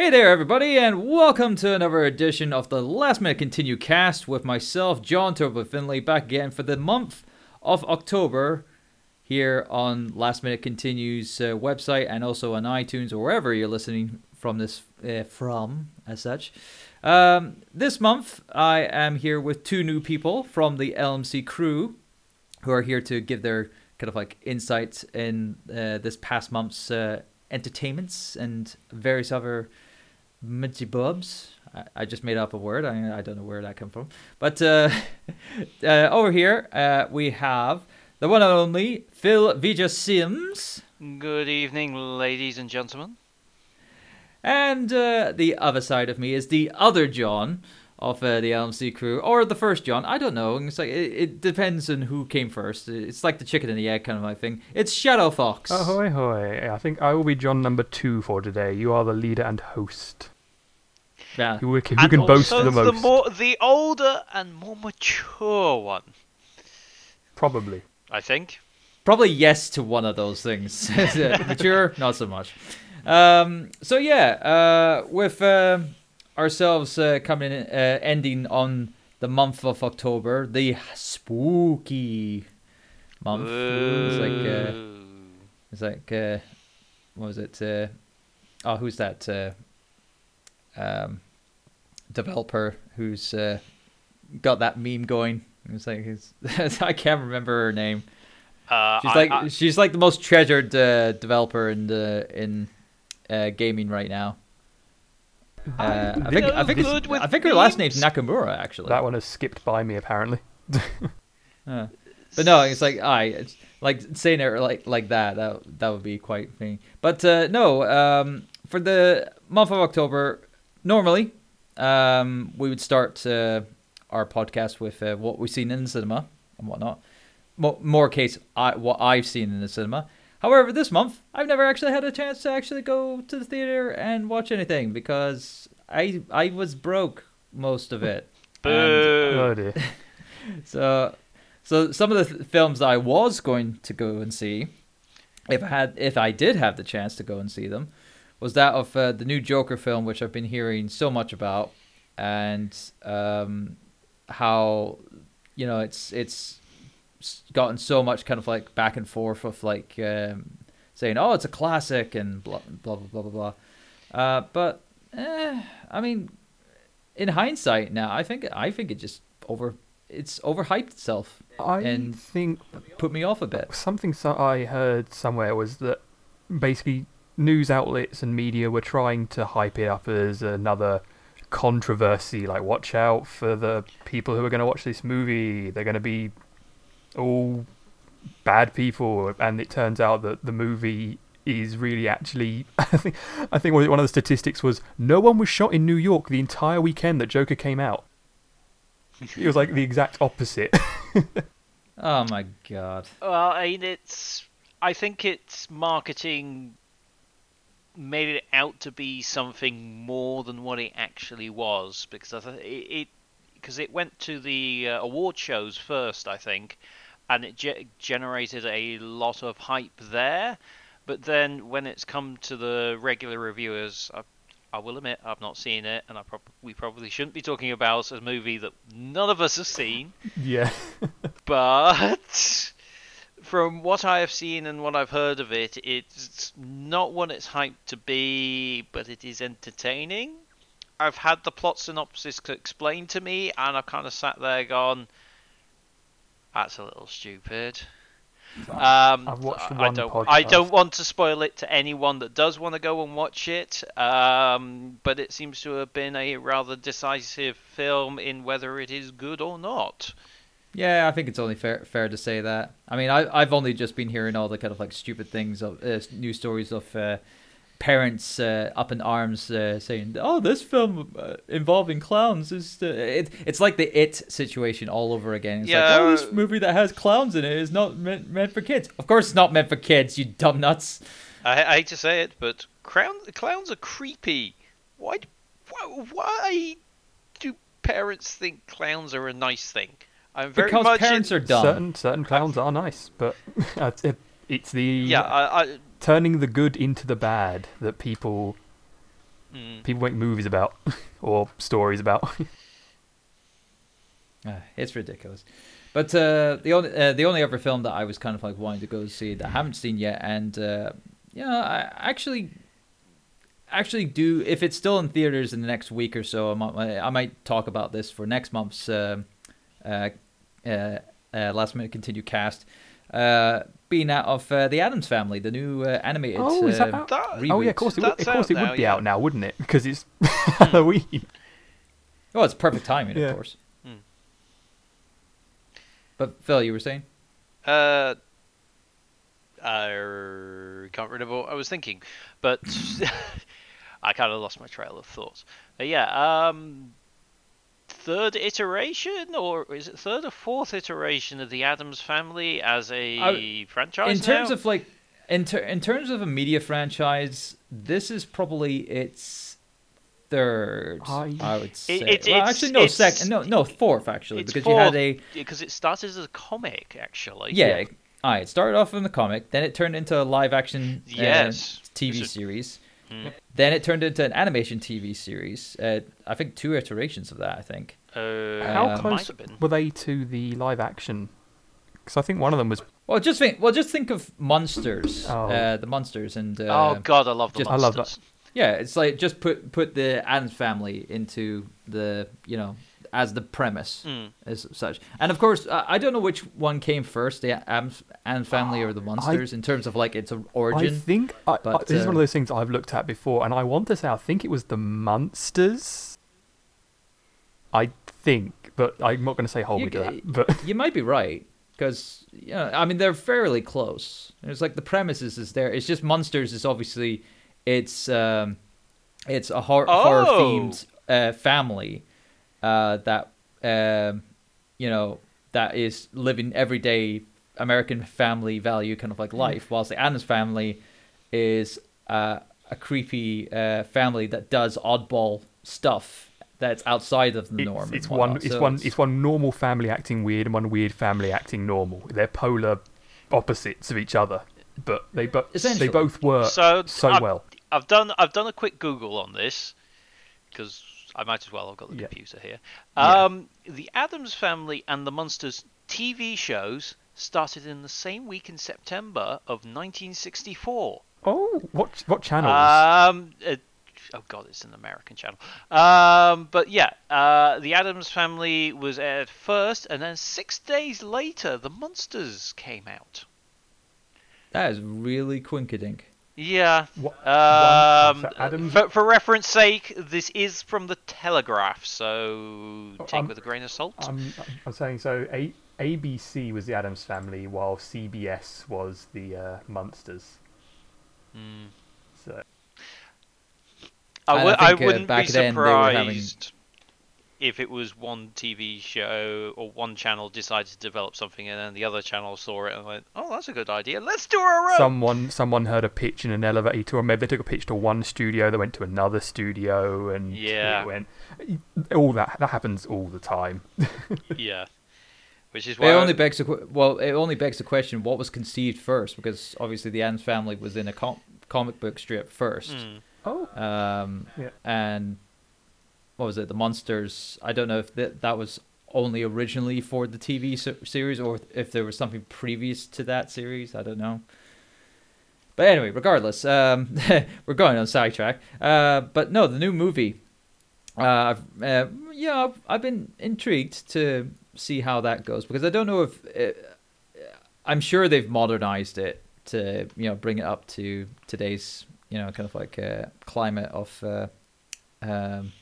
Hey there, everybody, and welcome to another edition of the Last Minute Continue cast with myself, John Turbo Finley, back again for the month of October here on Last Minute Continue's uh, website and also on iTunes or wherever you're listening from this uh, from as such. Um, this month, I am here with two new people from the LMC crew who are here to give their kind of like insights in uh, this past month's uh, entertainments and various other Mitzi Bubs. I, I just made up a word. I, I don't know where that came from. But uh, uh, over here, uh, we have the one and only Phil Vger Sims. Good evening, ladies and gentlemen. And uh, the other side of me is the other John of uh, the LMC crew, or the first John. I don't know. It's like it, it depends on who came first. It's like the chicken and the egg kind of like thing. It's Shadow Fox. Ahoy, hoy. I think I will be John number two for today. You are the leader and host. Yeah. Who, who and can boast also the most? more, the older and more mature one, Probably. I think. Probably yes to one of those things. Mature, not so much. Um, so yeah, uh, with uh, ourselves uh, coming in, uh, ending on the month of October, the spooky month. It's like uh, it's like uh, what was it? Uh, oh, who's that? Um, developer who's uh, got that meme going. It's like it's, I can't remember her name. Uh, She's I- like I- she's like the most treasured uh, developer in the in uh, gaming right now. Uh, I think I think Good it's, I think her last name's Nakamura actually. That one has skipped by me, apparently. Uh, but no, it's like I it's like saying it like like that. That that would be quite funny. But uh, no, um, for the month of October, normally um, we would start uh, our podcast with uh, what we've seen in the cinema and whatnot. Mo- more case, I what I've seen in the cinema. However, this month I've never actually had a chance to actually go to the theater and watch anything because I I was broke most of it. And- oh so, so some of the th- films that I was going to go and see, if I had, if I did have the chance to go and see them, was that of uh, the new Joker film, which I've been hearing so much about, and um, how you know it's it's gotten so much kind of like back and forth of like um, saying, oh, it's a classic and blah blah blah blah blah. blah. Uh, but eh, I mean, in hindsight now, I think I think it just over it's overhyped itself, I And- think put me off a bit. something so I heard somewhere was that basically news outlets and media were trying to hype it up as another controversy. Like, watch out for the people who are going to watch this movie. They're going to be all bad people, and it turns out that the movie is really actually. I think I think one of the statistics was no one was shot in New York the entire weekend that Joker came out. It was like the exact opposite. Oh my god. Well, I mean, it's. I think its marketing made it out to be something more than what it actually was because I th- it it because it went to the uh, award shows first, I think, and it ge- generated a lot of hype there. But then when it's come to the regular reviewers, I, I will admit I've not seen it, and I prob- we probably shouldn't be talking about a movie that none of us have seen yeah. but from what I have seen and what I've heard of it, it's not what it's hyped to be, but it is entertaining. I've had the plot synopsis explained to me, and I've kind of sat there gone, "That's a little stupid." Um, I've watched I don't. I don't want to spoil it to anyone that does want to go and watch it. Um, but it seems to have been a rather decisive film in whether it is good or not. Yeah, I think it's only fair fair to say that. I mean, I I've only just been hearing all the kind of like stupid things of uh, news stories of uh, parents uh, up in arms uh, saying, "Oh, this film uh, involving clowns is uh, it." It's like the It situation all over again. It's Yeah, like, "Oh, this movie that has clowns in it is not meant meant for kids." Of course, it's not meant for kids. You dumb nuts. I, I hate to say it, but clown, clowns are creepy. Why, why, why do parents think clowns are a nice thing? I'm very because much parents in, are dumb. Certain certain clowns are nice, but it's- it, it's the yeah. I, I, turning the good into the bad that people Mm. people make movies about or stories about. Uh, it's ridiculous. But uh, the only uh, the only other film that I was kind of like wanting to go see that I haven't seen yet, and uh, you know, I actually actually do if it's still in theaters in the next week or so, I might I might talk about this for next month's um uh, uh, uh, last minute continue cast. Uh, being out of uh, the Addams Family, the new uh, animated. Oh, is that uh. That- oh yeah, of course it, would, of course out it now, be yeah. out now, wouldn't it? Because it's Halloween. Oh, it's perfect timing, Yeah. of course. Hmm. But Phil, you were saying? Uh, I can't remember what I was thinking, but I kind of lost my trail of thought. Uh, yeah, um, third iteration, or is it third or fourth iteration of the Addams Family as a I- franchise? in terms now? of like in ter- in terms of a media franchise, this is probably its third. I- I, would say. it- well, it's- actually, no, second. No, no, fourth actually, it's because you had a because it started as a comic, actually. yeah. All right, it started off in the comic, then it turned into a live action uh, Yes. TV a- series. Hmm. Then it turned into an animation TV series. Uh, I think two iterations of that. I think. Uh, How Uh, close were they to the live action? Because I think one of them was. Well, just think. Well, just think of Munsters. Oh. Uh, the Munsters and. Uh, oh God, I love the just- I love Munsters. Yeah, it's like just put put the Addams family into the you know as the premise Mm. as such, and of course I I don't know which one came first, the Addams Addams family or the Munsters in terms of like its I origin. think I, I- but, this is one of uh, those things I've looked at before, and I want to say I think it was the Munsters. I think, but I'm not going to say hold You me to that. But you might be right because you know I mean they're fairly close. It's like the premises is there. It's just Munsters is obviously it's um it's a hor- horror Oh. themed uh, family uh, that um you know that is living everyday American family value kind of like life, whilst the Addams family is uh, a creepy uh, family that does oddball stuff that's outside of the norm. and it's one, it's So one, it's one normal family acting weird and one weird family acting normal. They're polar opposites of each other, but they both they both work So, so I've- well. I've done I've done a quick Google on this because I might as well. I've got the Yeah. computer here. Yeah. Um, the Addams Family and the Munsters TV shows started in the same week in September of 1964. Oh, what what channels? Um, uh, oh god, it's an American channel. Um, but yeah, uh, the Addams Family was aired first, and then six days later, the Munsters came out. That is really quinkadink. Yeah. What- Um, one- for, for reference sake, this is from the Telegraph, so take Um, with a grain of salt. I'm, I'm saying so. A, ABC was the Addams Family, while CBS was the uh, Munsters. Hmm. So I, And w- I I think, uh, wouldn't back be then they were having- surprised if it was one TV show or one channel decided to develop something and then the other channel saw it and went, "Oh, that's a good idea. Let's do our own." someone someone heard a pitch in an elevator, or maybe they took a pitch to one studio, they went to another studio, and Yeah. it went. All that that happens all the time. yeah. Which is why It why only begs the que- well, it only begs the question: what was conceived first? Because obviously the Addams family was in a com- comic book strip first, Hmm. Oh, um, Yeah. and what was it? The Munsters. I don't know if that that was only originally for the TV series or if there was something previous to that series. I don't know. But anyway, regardless, um, we're going on sidetrack. Uh, but no, the new movie. Uh, uh, yeah, I've, I've been intrigued to see how that goes because I don't know if uh I'm sure they've modernized it to you know bring it up to today's you know kind of like uh, climate of uh, um,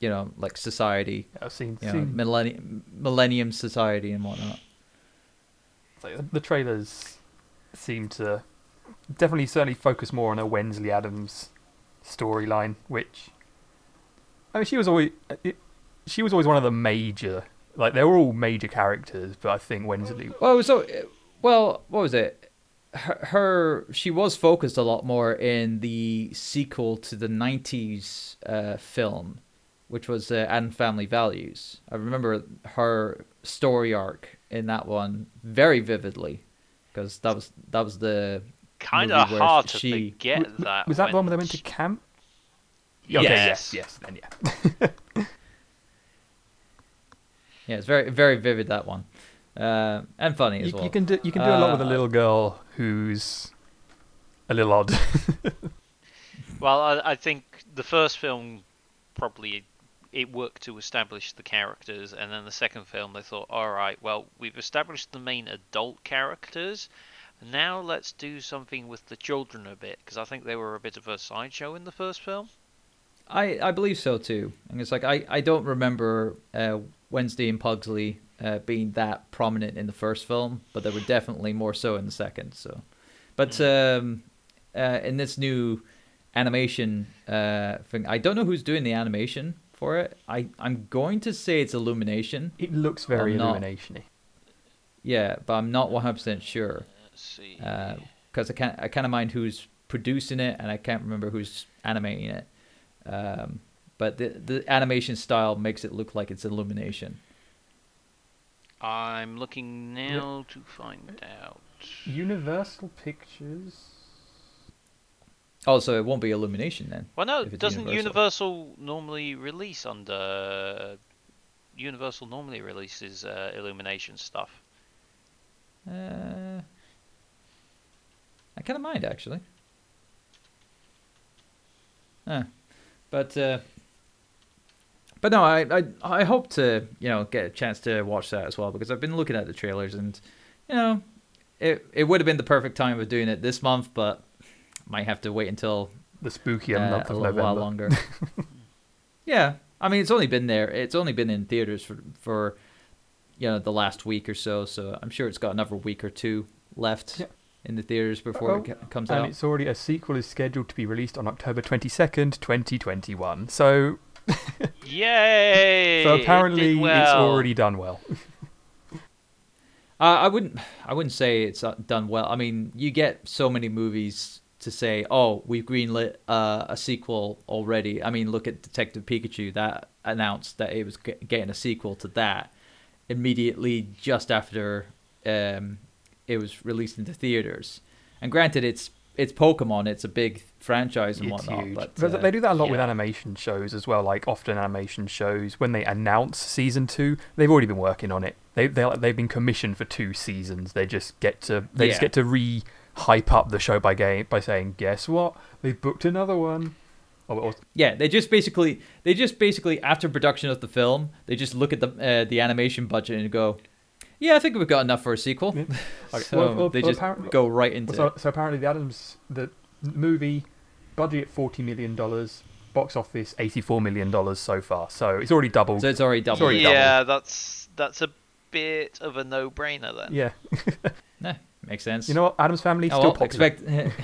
you know like society, I've seen, you know, seen millennium millennium society and whatnot. like, the- trailers seem to definitely certainly focus more on a Wednesday Addams storyline, which I mean she was always it, she was always one of the major like they were all major characters, but I think Wednesday Well, so uh, well, what was it? Her, her she was focused a lot more in the sequel to the '90s uh, film, which was uh, Adam Family Values. I remember her story arc in that one very vividly, because that was that was the kind of where hard to she- forget that. was that the one where they went to when- camp? Okay, Yes. yes, yes, then yeah. Yeah, it's very very vivid that one, uh, and funny as You, well. you can do you can do a lot with a Uh, little girl who's a little odd. Well, I, I think the first film probably it worked to establish the characters, and then the second film they thought, all right, well we've established the main adult characters. Now let's do something with the children a bit, because I think they were a bit of a sideshow in the first film. I, I believe so too. And it's like I, I don't remember uh, Wednesday and Pugsley uh, being that prominent in the first film, but they were definitely more so in the second. So, but um, uh, in this new animation uh, thing, I don't know who's doing the animation for it. I I'm going to say it's Illumination. it looks very I'm not. illumination-y. Yeah, but I'm not 100 percent sure Let's see. because I can't I kind of mind who's producing it and I can't remember who's animating it. Um, but the the animation style makes it look like it's Illumination. I'm looking now to find out. Universal Pictures. Also, it won't be Illumination then. Well, no, doesn't Universal. Universal. normally release under Universal normally releases uh, Illumination stuff. Uh, I kind of mind actually. Huh. But uh, but no, I, I I hope to you know get a chance to watch that as well because I've been looking at the trailers and you know it it would have been the perfect time of doing it this month, but might have to wait until The spooky uh, month a of little while longer. yeah, I mean it's only been there. It's only been in theaters for for you know the last week or so. So I'm sure it's got another week or two left Yeah. in the theaters before Oh, it ca- comes And out. it's already a sequel is scheduled to be released on October 22nd, 2021. So Yay! so it apparently it's already done well. Uh, I wouldn't. I wouldn't say it's uh, done well. I mean, you get so many movies to say, "Oh, we've greenlit uh, a sequel already." I mean, look at Detective Pikachu that announced that it was ge- getting a sequel to that immediately just after um, it was released into theaters. And granted, it's it's Pokemon. It's a big franchise and It's whatnot. huge. But uh, they do that a lot with animation shows as well. Like often animation shows, when they announce season two, they've already been working on it. They they they've been commissioned for two seasons. They just get to they just get to re hype up the show by game by saying, guess what? They've booked another one. Or, or Yeah, they just basically they just basically after production of the film, they just look at the uh, the animation budget and go, "Yeah, I think we've got enough for a sequel." Yeah. Okay, so well, well, they well, just apparently- go right into so, so apparently the Addams the movie budget forty million dollars, box office eighty four million dollars so far. So it's already doubled. So it's already doubled. already doubled. yeah, that's that's a bit of a no-brainer then. yeah, Nah, makes sense. you know what? Addams Family Oh, still well, expect.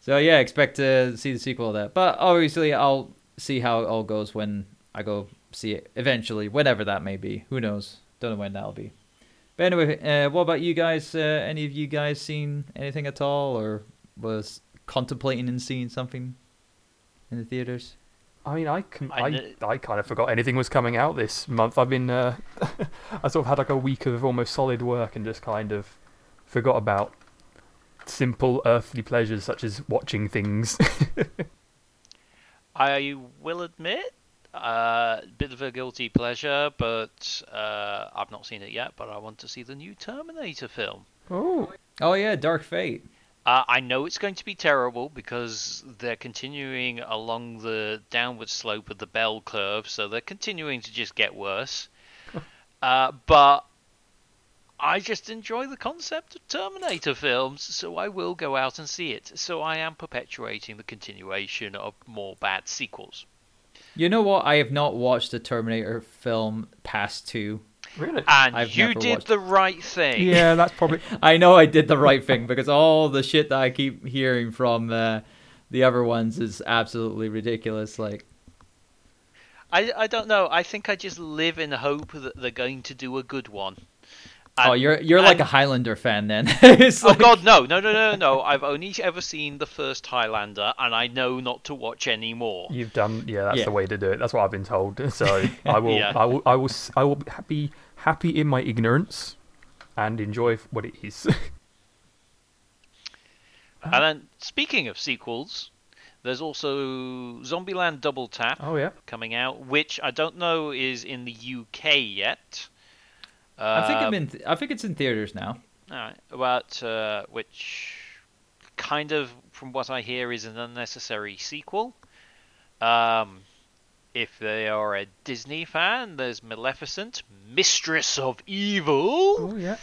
so yeah, expect to see the sequel of that. But obviously, I'll see how it all goes when I go see it eventually, whenever that may be. Who knows? Don't know when that'll be. But anyway, uh, what about you guys? Uh, any of you guys seen anything at all, or was contemplating and seeing something in the theaters? I mean, I can, I I, I, kind of forgot anything was coming out this month. I've been, uh, I sort of had like a week of almost solid work and just kind of forgot about simple earthly pleasures such as watching things. I will admit, a bit of a guilty pleasure, but uh, I've not seen it yet. But I want to see the new Terminator film. oh, Oh yeah, Dark Fate. Uh, I know it's going to be terrible because they're continuing along the downward slope of the bell curve, so they're continuing to just get worse. uh, but I just enjoy the concept of Terminator films, so I will go out and see it. So I am perpetuating the continuation of more bad sequels. You know what? I have not watched the Terminator film past two. Really? And I've you did watched- the right thing. yeah, that's probably. I know I did the right thing because all the shit that I keep hearing from uh, the other ones is absolutely ridiculous. Like, I, I don't know. I think I just live in hope that they're going to do a good one. oh, you're you're like a Highlander fan then. It's Oh like- God, no, no, no, no, no! I've only ever seen the first Highlander, and I know not to watch any more. You've done, yeah. That's Yeah. the way to do it. That's what I've been told. So I will, Yeah. I will, I will, s- I will be happy in my ignorance and enjoy what it is. And then, speaking of sequels, There's also Zombieland Double Tap Oh yeah. coming out, which I don't know is in the UK yet. I think I'm Um, in. Th- I think it's in theaters now. Alright, but uh, which kind of, from what I hear, is an unnecessary sequel. Um, if they are a Disney fan, there's Maleficent, Mistress of Evil, Oh yeah.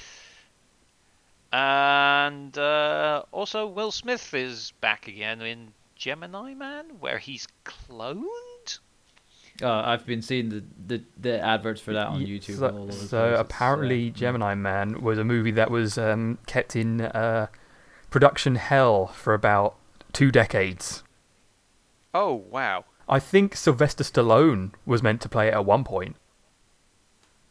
and uh, also Will Smith is back again in Gemini Man, where he's cloned. Uh, I've been seeing the, the, the adverts for that on Ye- YouTube. So, all so place. It's, apparently, mm. Gemini Man was a movie that was um, kept in uh, production hell for about two decades. Oh wow! I think Sylvester Stallone was meant to play it at one point.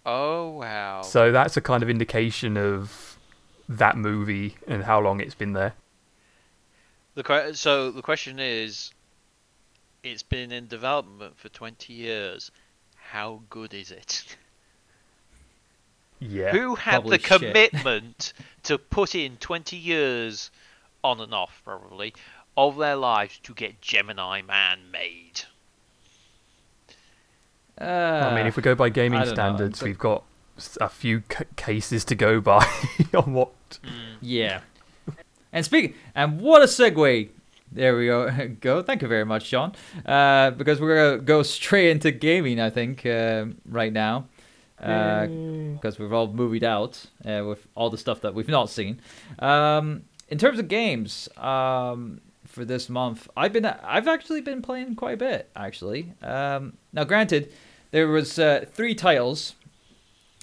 Oh wow! So that's a kind of indication of that movie and how long it's been there. The que- so the question is, it's been in development for 20 years. How good is it? Yeah. Who had the commitment to put in 20 years, on and off probably, of their lives to get Gemini Man made? Uh, I mean, if we go by gaming I don't know, standards, but- we've got a few c- cases to go by on what. Yeah. And speak and what a segue. There we go. Go. Thank you very much, Sean. Uh, because we're gonna go straight into gaming. I think uh, right now, because we've all movied out uh, with all the stuff that we've not seen. Um, in terms of games, um, for this month, I've been I've actually been playing quite a bit. Actually, um, now granted, there was uh, three titles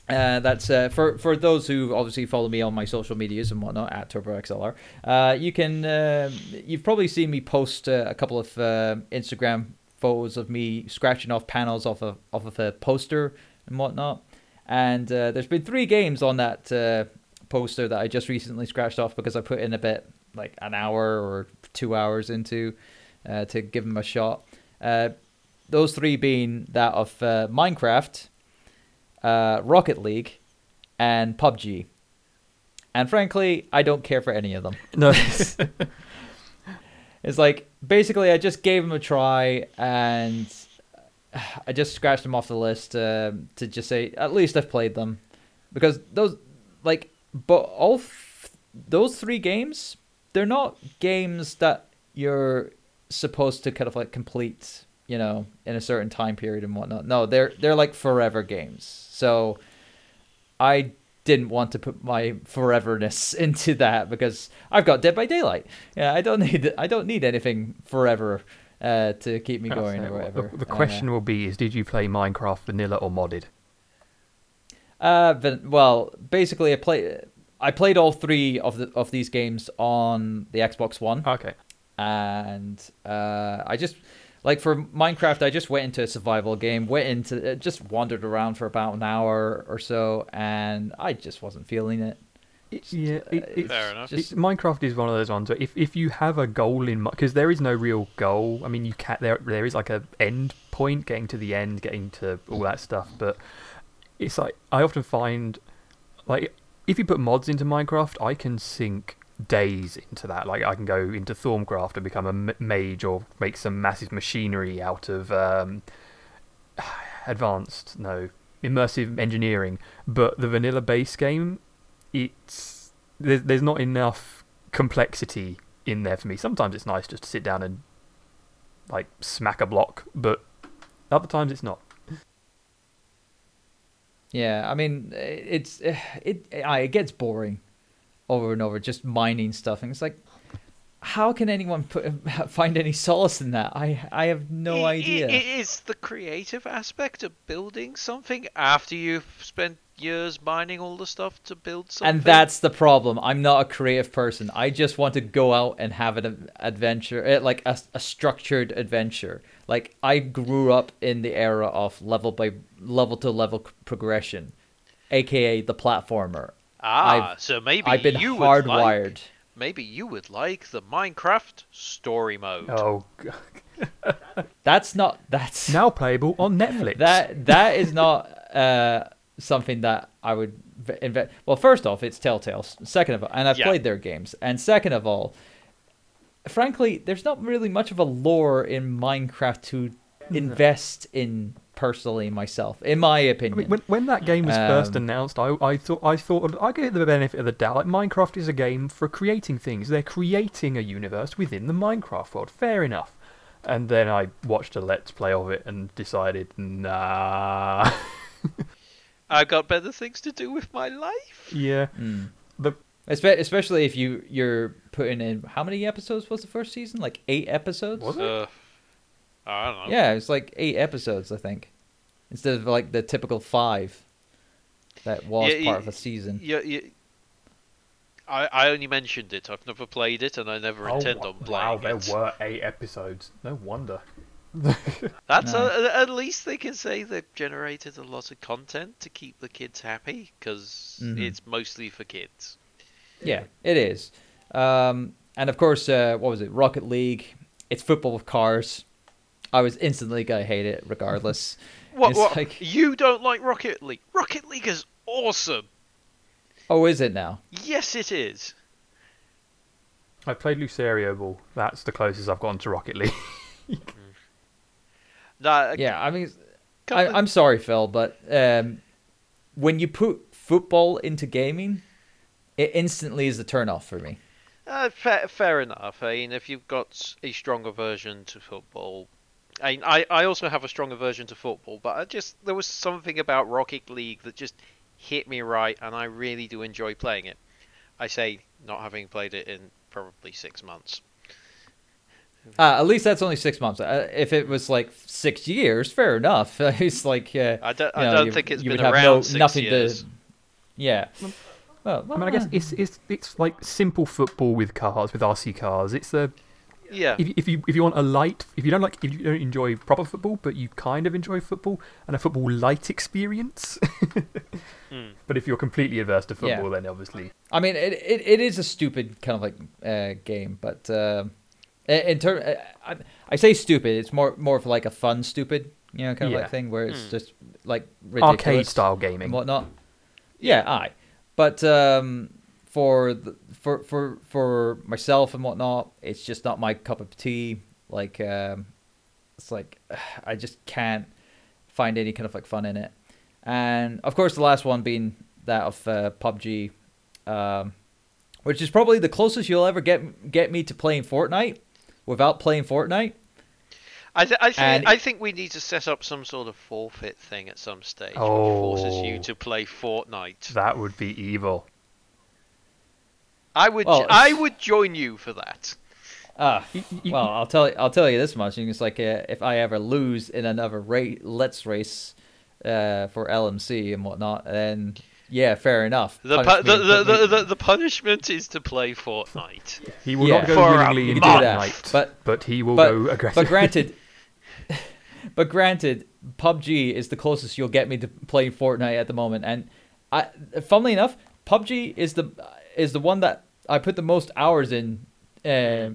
uh, that's uh, for for those who obviously follow me on my social medias and whatnot at TurboXLR. Uh, you can uh, you've probably seen me post uh, a couple of uh, Instagram photos of me scratching off panels off of off of a poster and whatnot. And uh, there's been three games on that uh, poster that I just recently scratched off because I put in a bit like an hour or two hours into uh, to give them a shot. Uh, those three being that of uh, Minecraft uh, Rocket League, and PUBG. And frankly, I don't care for any of them. No. It's like basically I just gave them a try and I just scratched them off the list uh, to just say at least I've played them because those like but all th- those three games they're not games that you're supposed to kind of like complete you know in a certain time period and whatnot no they're they're like forever games so I didn't want to put my foreverness into that because I've got Dead by Daylight. Yeah, I don't need I don't need anything forever uh, to keep me going or whatever. The, the Uh, question will be: Is did you play Minecraft vanilla or modded? Uh, but well, basically, I play. I played all three of the of these games on the Xbox One, Okay. and uh, I just like for Minecraft, I just went into a survival game, went into uh, just wandered around for about an hour or so, and I just wasn't feeling it. yeah, it, uh, it's, Fair enough. just- it- Minecraft is one of those ones where if, if you have a goal in because there is no real goal. I mean, you can there there is like a end point, getting to the end, getting to all that stuff. But it's like I often find like if you put mods into Minecraft, I can sink days into that. Like I can go into Thaumcraft and become a mage or make some massive machinery out of um, advanced no immersive engineering. But the vanilla base game, it's there's there's not enough complexity in there for me. Sometimes it's nice just to sit down and like smack a block, but other times it's not. Yeah, I mean, eh, it's eh, it it, it gets boring over and over just mining stuff, and it's like, how can anyone put, find any solace in that? I I have no I- i- idea. It is the creative aspect of building something after you've spent years mining all the stuff to build something. and that's the problem. I'm not a creative person. I just want to go out and have an adventure, eh, like a, a structured adventure. Like I grew up in the era of level by level to level progression, aka the platformer. ah, I've- so maybe I've been you would like maybe you would like the Minecraft story mode. Oh, That's not. That's now playable on Netflix. that that is not uh, something that I would v- invent. Well, first off, it's Telltale. Second of all, and I've Yeah. played their games. And second of all, frankly, there's not really much of a lore in Minecraft to invest in personally myself, in my I opinion. mean, when, when that game was first Um, announced, I, I thought I thought I gave it the benefit of the doubt. Like Minecraft is a game for creating things. They're creating a universe within the Minecraft world. Fair enough. And then I watched a let's play of it and decided, nah. I've got better things to do with my life. yeah. Mm. The Espe- Especially if you you're putting in how many episodes was the first season? Like eight episodes. Was it? Uh, I don't know. Yeah, it's like eight episodes, I think, instead of like the typical five that was Yeah, part y- of a season. Yeah, yeah. I, I only mentioned it. I've never played it, and I never intend on Oh, wow, playing there were eight episodes. No wonder. That's No. a, at least they can say they've generated a lot of content to keep the kids happy because Mhm. it's mostly for kids. Yeah, it is. Um, and of course, uh, what was it? Rocket League. It's football with cars. I was instantly gonna hate it regardless. What? It's what? like- You don't like Rocket League? Rocket League is awesome. oh, is it now? Yes, it is. I played Lucioball. That's the closest I've gotten to Rocket League. Nah, Yeah, I mean, I, on. I'm sorry, Phil, but um, when you put football into gaming, it instantly is a turn off for me. Uh, fair, fair enough. I mean, if you've got a stronger version to football, I, mean, I I also have a stronger version to football, but I just there was something about Rocket League that just hit me right, and I really do enjoy playing it. I say not having played it in probably six months. Uh, at least that's only six months. Uh, if it was like six years, fair enough. it's like uh, I don't, I know, don't you- think it's you been would have around no, six nothing years. to. Yeah. Well, I mean, I guess uh, it's it's it's like simple football with cars, with RC cars. It's the Yeah, if, if you if you want a light, if you don't like, if you don't enjoy proper football, but you kind of enjoy football and a football light experience. Hmm. But if you're completely averse to Yeah. football, then obviously I mean, it, it, it is a stupid kind of like uh, game, but um in, in term, uh, I, I say stupid. It's more more of like a fun stupid, you know, kind of Yeah. like thing where it's Hmm. just like ridiculous arcade style and gaming. whatnot. Yeah, aye. But um, for the, for for for myself and whatnot, it's just not my cup of tea. Like um, it's like I just can't find any kind of like fun in it. And of course, the last one being that of uh, PUBG, um, which is probably the closest you'll ever get get me to playing Fortnite without playing Fortnite. I, th- I think I think we need to set up some sort of forfeit thing at some stage, which forces you Oh. to play Fortnite. That would be evil. I would Well, I would join you for that. Ah, Y- y- well, I'll tell you, I'll tell you this much. It's like uh, if I ever lose in another ra- let's race uh, for LMC and whatnot, then yeah, fair enough. The, pu- the, the, the, the, the punishment is to play Fortnite. He will Yeah. not go For a willingly into can that, but- but he will but- go aggressive. but granted, but granted, PUBG is the closest you'll get me to playing Fortnite at the moment, and I, funnily enough, PUBG is the is the one that I put the most hours in. Uh,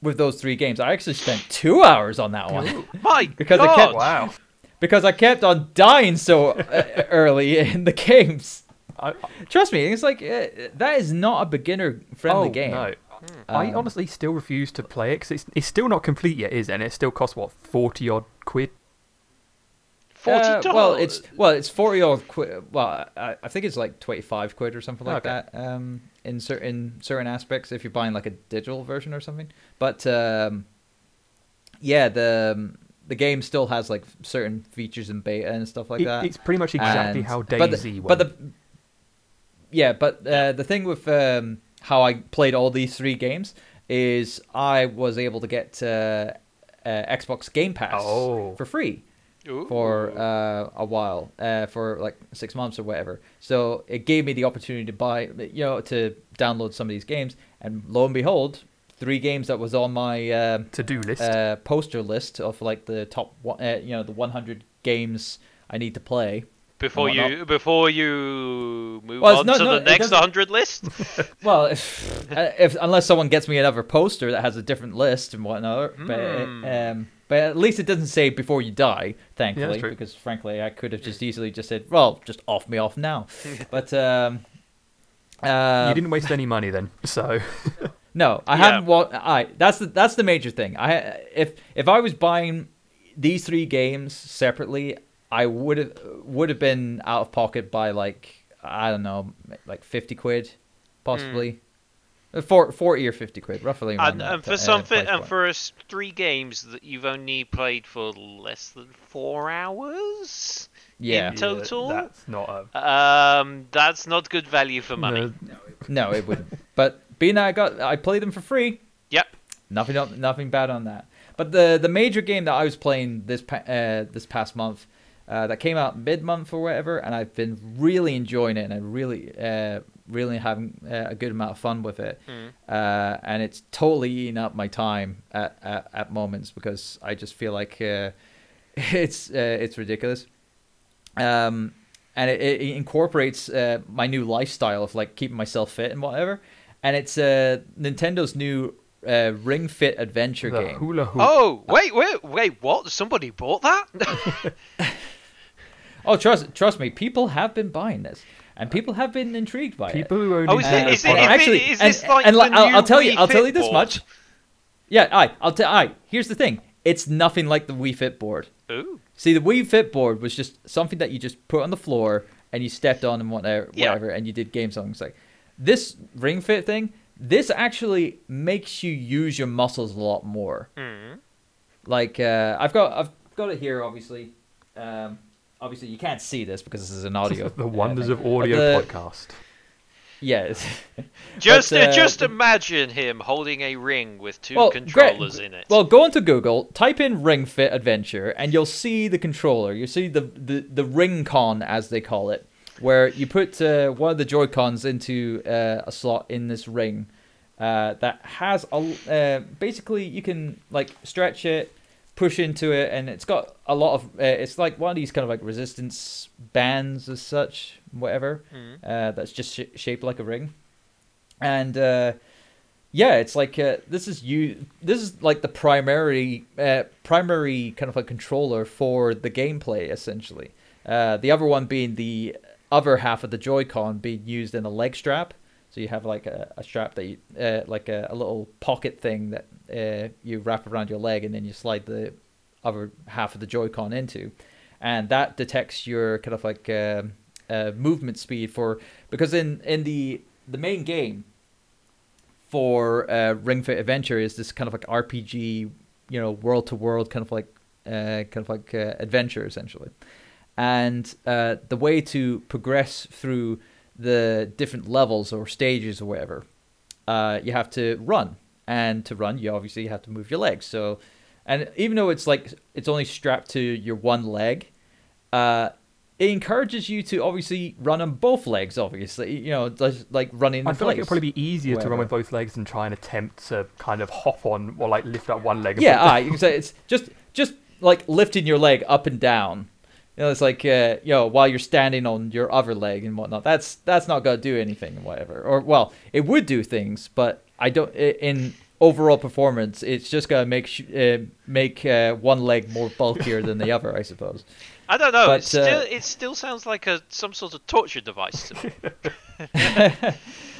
with those three games, I actually spent two hours on that one. My Because I kept- wow. because I kept on dying so uh, early in the games. I, Trust me, it's like uh, that is not a beginner friendly oh, game. No. I Um, honestly still refuse to play it because it's, it's still not complete yet, is it? And it still costs, what, 40 odd quid? Forty Uh, dollars. well, it's well, it's forty odd quid. Well, I, I think it's like twenty five quid or something like Okay. that. Um, in certain certain aspects, if you're buying like a digital version or something. But um, yeah, the um, the game still has like certain features in beta and stuff like It- that. It's pretty much exactly And- how but the- Daisy but the yeah, but uh, the thing with um, how I played all these three games is I was able to get uh, uh, Xbox Game Pass Oh. for free Ooh. for uh, a while, uh, for like six months or whatever. So it gave me the opportunity to buy, you know, to download some of these games, and lo and behold, three games that was on my uh, to-do list. uh, poster list of like the top, one, uh, you know, the 100 games I need to play. Before you before you move Well, on not- to no, the next 100 list. Well, if, uh, if unless someone gets me another poster that has a different list and whatnot, but Hmm. um, but at least it doesn't say before you die. Thankfully, true. because frankly, I could have just easily just said, "Well, just off me off now." but um, uh, you didn't waste any money then, so... No, I Yeah. haven't. Well, I that's the that's the major thing. I if if I was buying these three games separately, I would have would have been out of pocket by like I don't know, like fifty quid, possibly. Four, 40 or 50 quid, roughly. And, and for uh, something, and point. for us three games that you've only played for less than four hours, yeah, in total? That's not a. um, that's not good value for money. no, no, it wouldn't. But being that I got, I played them for free. Yep. Nothing, nothing bad on that. But the the major game that I was playing this uh, this past month, uh, that came out mid month or whatever, and I've been really enjoying it, and I really, uh, really having uh, a good amount of fun with it. Mm. Uh, and it's totally eating up my time at, at, at moments because I just feel like uh, it's uh, it's ridiculous. Um, and it, it incorporates uh, my new lifestyle of like keeping myself fit and whatever. And it's uh, Nintendo's new uh, Ring Fit adventure the game. hula hoop. Oh, wait, wait, wait, what? Somebody bought that? Oh, trust trust me, people have been buying this, and people have been intrigued by it. People who only Oh, is buy it- the is it- product- if actually, is and, this like and the like, I'll, new I'll tell you, I'll tell you this board? much. Yeah, I, I'll tell. I here's the thing: it's nothing like the Wii Fit board. Ooh. See, the Wii Fit board was just something that you just put on the floor and you stepped on and whatever, Yeah. whatever and you did game songs. Like this Ring Fit thing, this actually makes you use your muscles a lot more. Mm. Like uh, I've got, I've got it here, obviously. Um, obviously, you can't see this because this is an audio. the uh, wonders thing. of audio the- podcast. Yes. Just, But, uh, just imagine him holding a ring with two Well, controllers great. in it. Well, go into Google, type in Ring Fit Adventure, and you'll see the controller. You see the the, the Ring Con, as they call it, where you put uh, one of the Joy Cons into uh, a slot in this ring uh, that has a uh, basically you can like stretch it, push into it, and it's got a lot of. Uh, it's like one of these kind of like resistance bands as such, whatever. Mm. Uh, that's just sh- shaped like a ring, and uh, yeah, it's like uh, this is you. This is like the primary, uh, primary kind of like controller for the gameplay essentially. Uh, the other one being the other half of the Joy-Con being used in a leg strap. So you have like a, a strap that you, uh, like a, a little pocket thing that uh, you wrap around your leg, and then you slide the other half of the Joy-Con into, and that detects your kind of like um uh, movement speed for because in in the the main game for uh, Ring Fit Adventure is this kind of like RPG, you know, world to world kind of like uh, kind of like uh, adventure essentially, and the way to progress through the different levels or stages or whatever, uh, you have to run, and to run you obviously have to move your legs. So, and even though it's like it's only strapped to your one leg, uh, it encourages you to obviously run on both legs. Obviously, you know, just like running. I feel like it'd probably be easier to run with both legs than try and attempt to kind of hop on or like lift up one leg. Yeah, ah, you can say it's just just like lifting your leg up and down. You know, it's like uh, you know while you're standing on your other leg and whatnot. That's that's not gonna do anything, and whatever. Or well, it would do things, but I don't. In overall performance, it's just gonna make sh- uh, make uh, one leg more bulkier than the other, I suppose. I don't know. But, it still, uh, it still sounds like a some sort of torture device to me.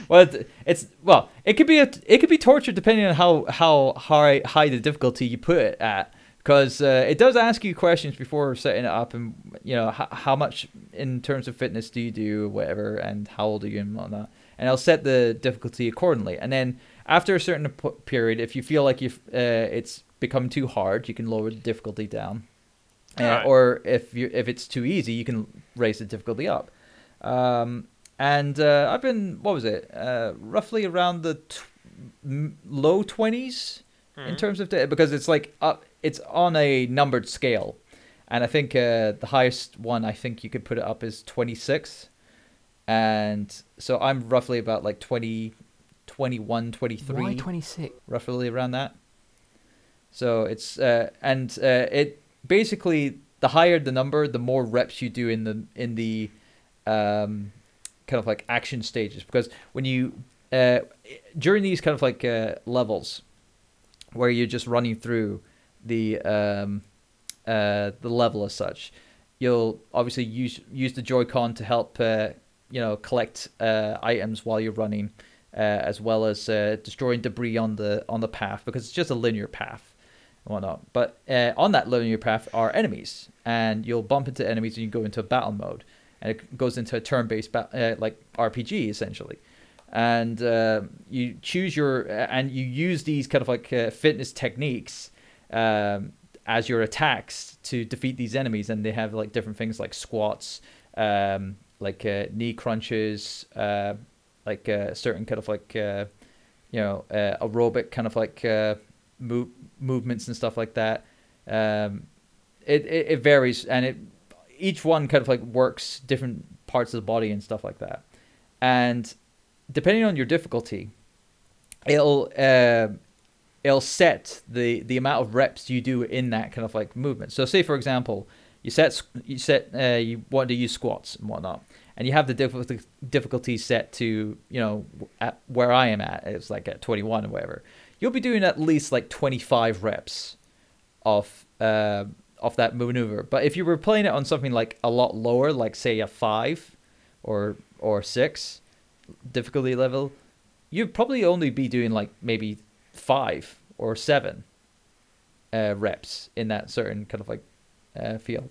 well, it's, it's well, it could be a it could be torture depending on how how high high the difficulty you put it at, because uh, it does ask you questions before setting it up, and you know how, how much in terms of fitness do you do, whatever, and how old are you and whatnot, and it'll set the difficulty accordingly, and then after a certain p- period, if you feel like you uh, it's become too hard, you can lower the difficulty down. Uh, or if you if it's too easy, you can raise the difficulty up. Um, and uh, I've been what was it? Uh, roughly around the low twenties in Mhm. terms of because it's like up, it's on a numbered scale, and I think uh, the highest one I think you could put it up is twenty six, and so I'm roughly about like 20, 21, 23 Why 26? roughly around that. So it's uh, and uh, it basically the higher the number, the more reps you do in the in the um, kind of like action stages. Because when you uh, during these kind of like uh, levels where you're just running through the um, uh, the level as such, you'll obviously use use the Joy-Con to help uh, you know collect uh, items while you're running. uh, as well as uh, destroying debris on the on the path because it's just a linear path and whatnot. But uh, on that linear path are enemies, and you'll bump into enemies and you go into a battle mode, and it goes into a turn-based ba- like RPG essentially. And uh, you choose your and you use these kind of like uh, fitness techniques um, as your attacks to defeat these enemies, and they have like different things like squats, um, like uh, knee crunches, uh, like uh, certain kind of like uh, you know uh, aerobic kind of like uh, move, movements and stuff like that. Um, it, it it varies, and it each one kind of like works different parts of the body and stuff like that, and depending on your difficulty, it'll it'll set the the amount of reps you do in that kind of like movement. So, say for example, you set you set uh, you want to use squats and whatnot, and you have the difficulty difficulty set to you know at where I am at, it's like at 21 or whatever. You'll be doing at least like 25 reps of uh, of that maneuver. But if you were playing it on something like a lot lower, like say a five or or six difficulty level, you'd probably only be doing like maybe five or seven uh, reps in that certain kind of like uh, field.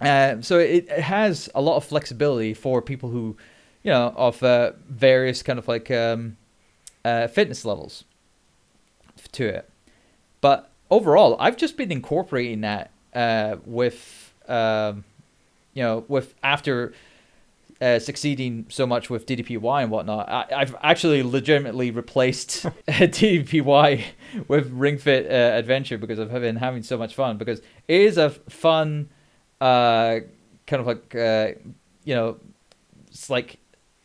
Uh, so it, it has a lot of flexibility for people who, you know, of uh, various kind of like um, uh, fitness levels to it. But overall, I've just been incorporating that uh, with, um, you know, with after uh, succeeding so much with DDPY and whatnot, I, I've actually legitimately replaced DDPY with Ring Fit uh, Adventure because I've been having so much fun. Because it is a fun, uh, kind of like uh, you know, it's like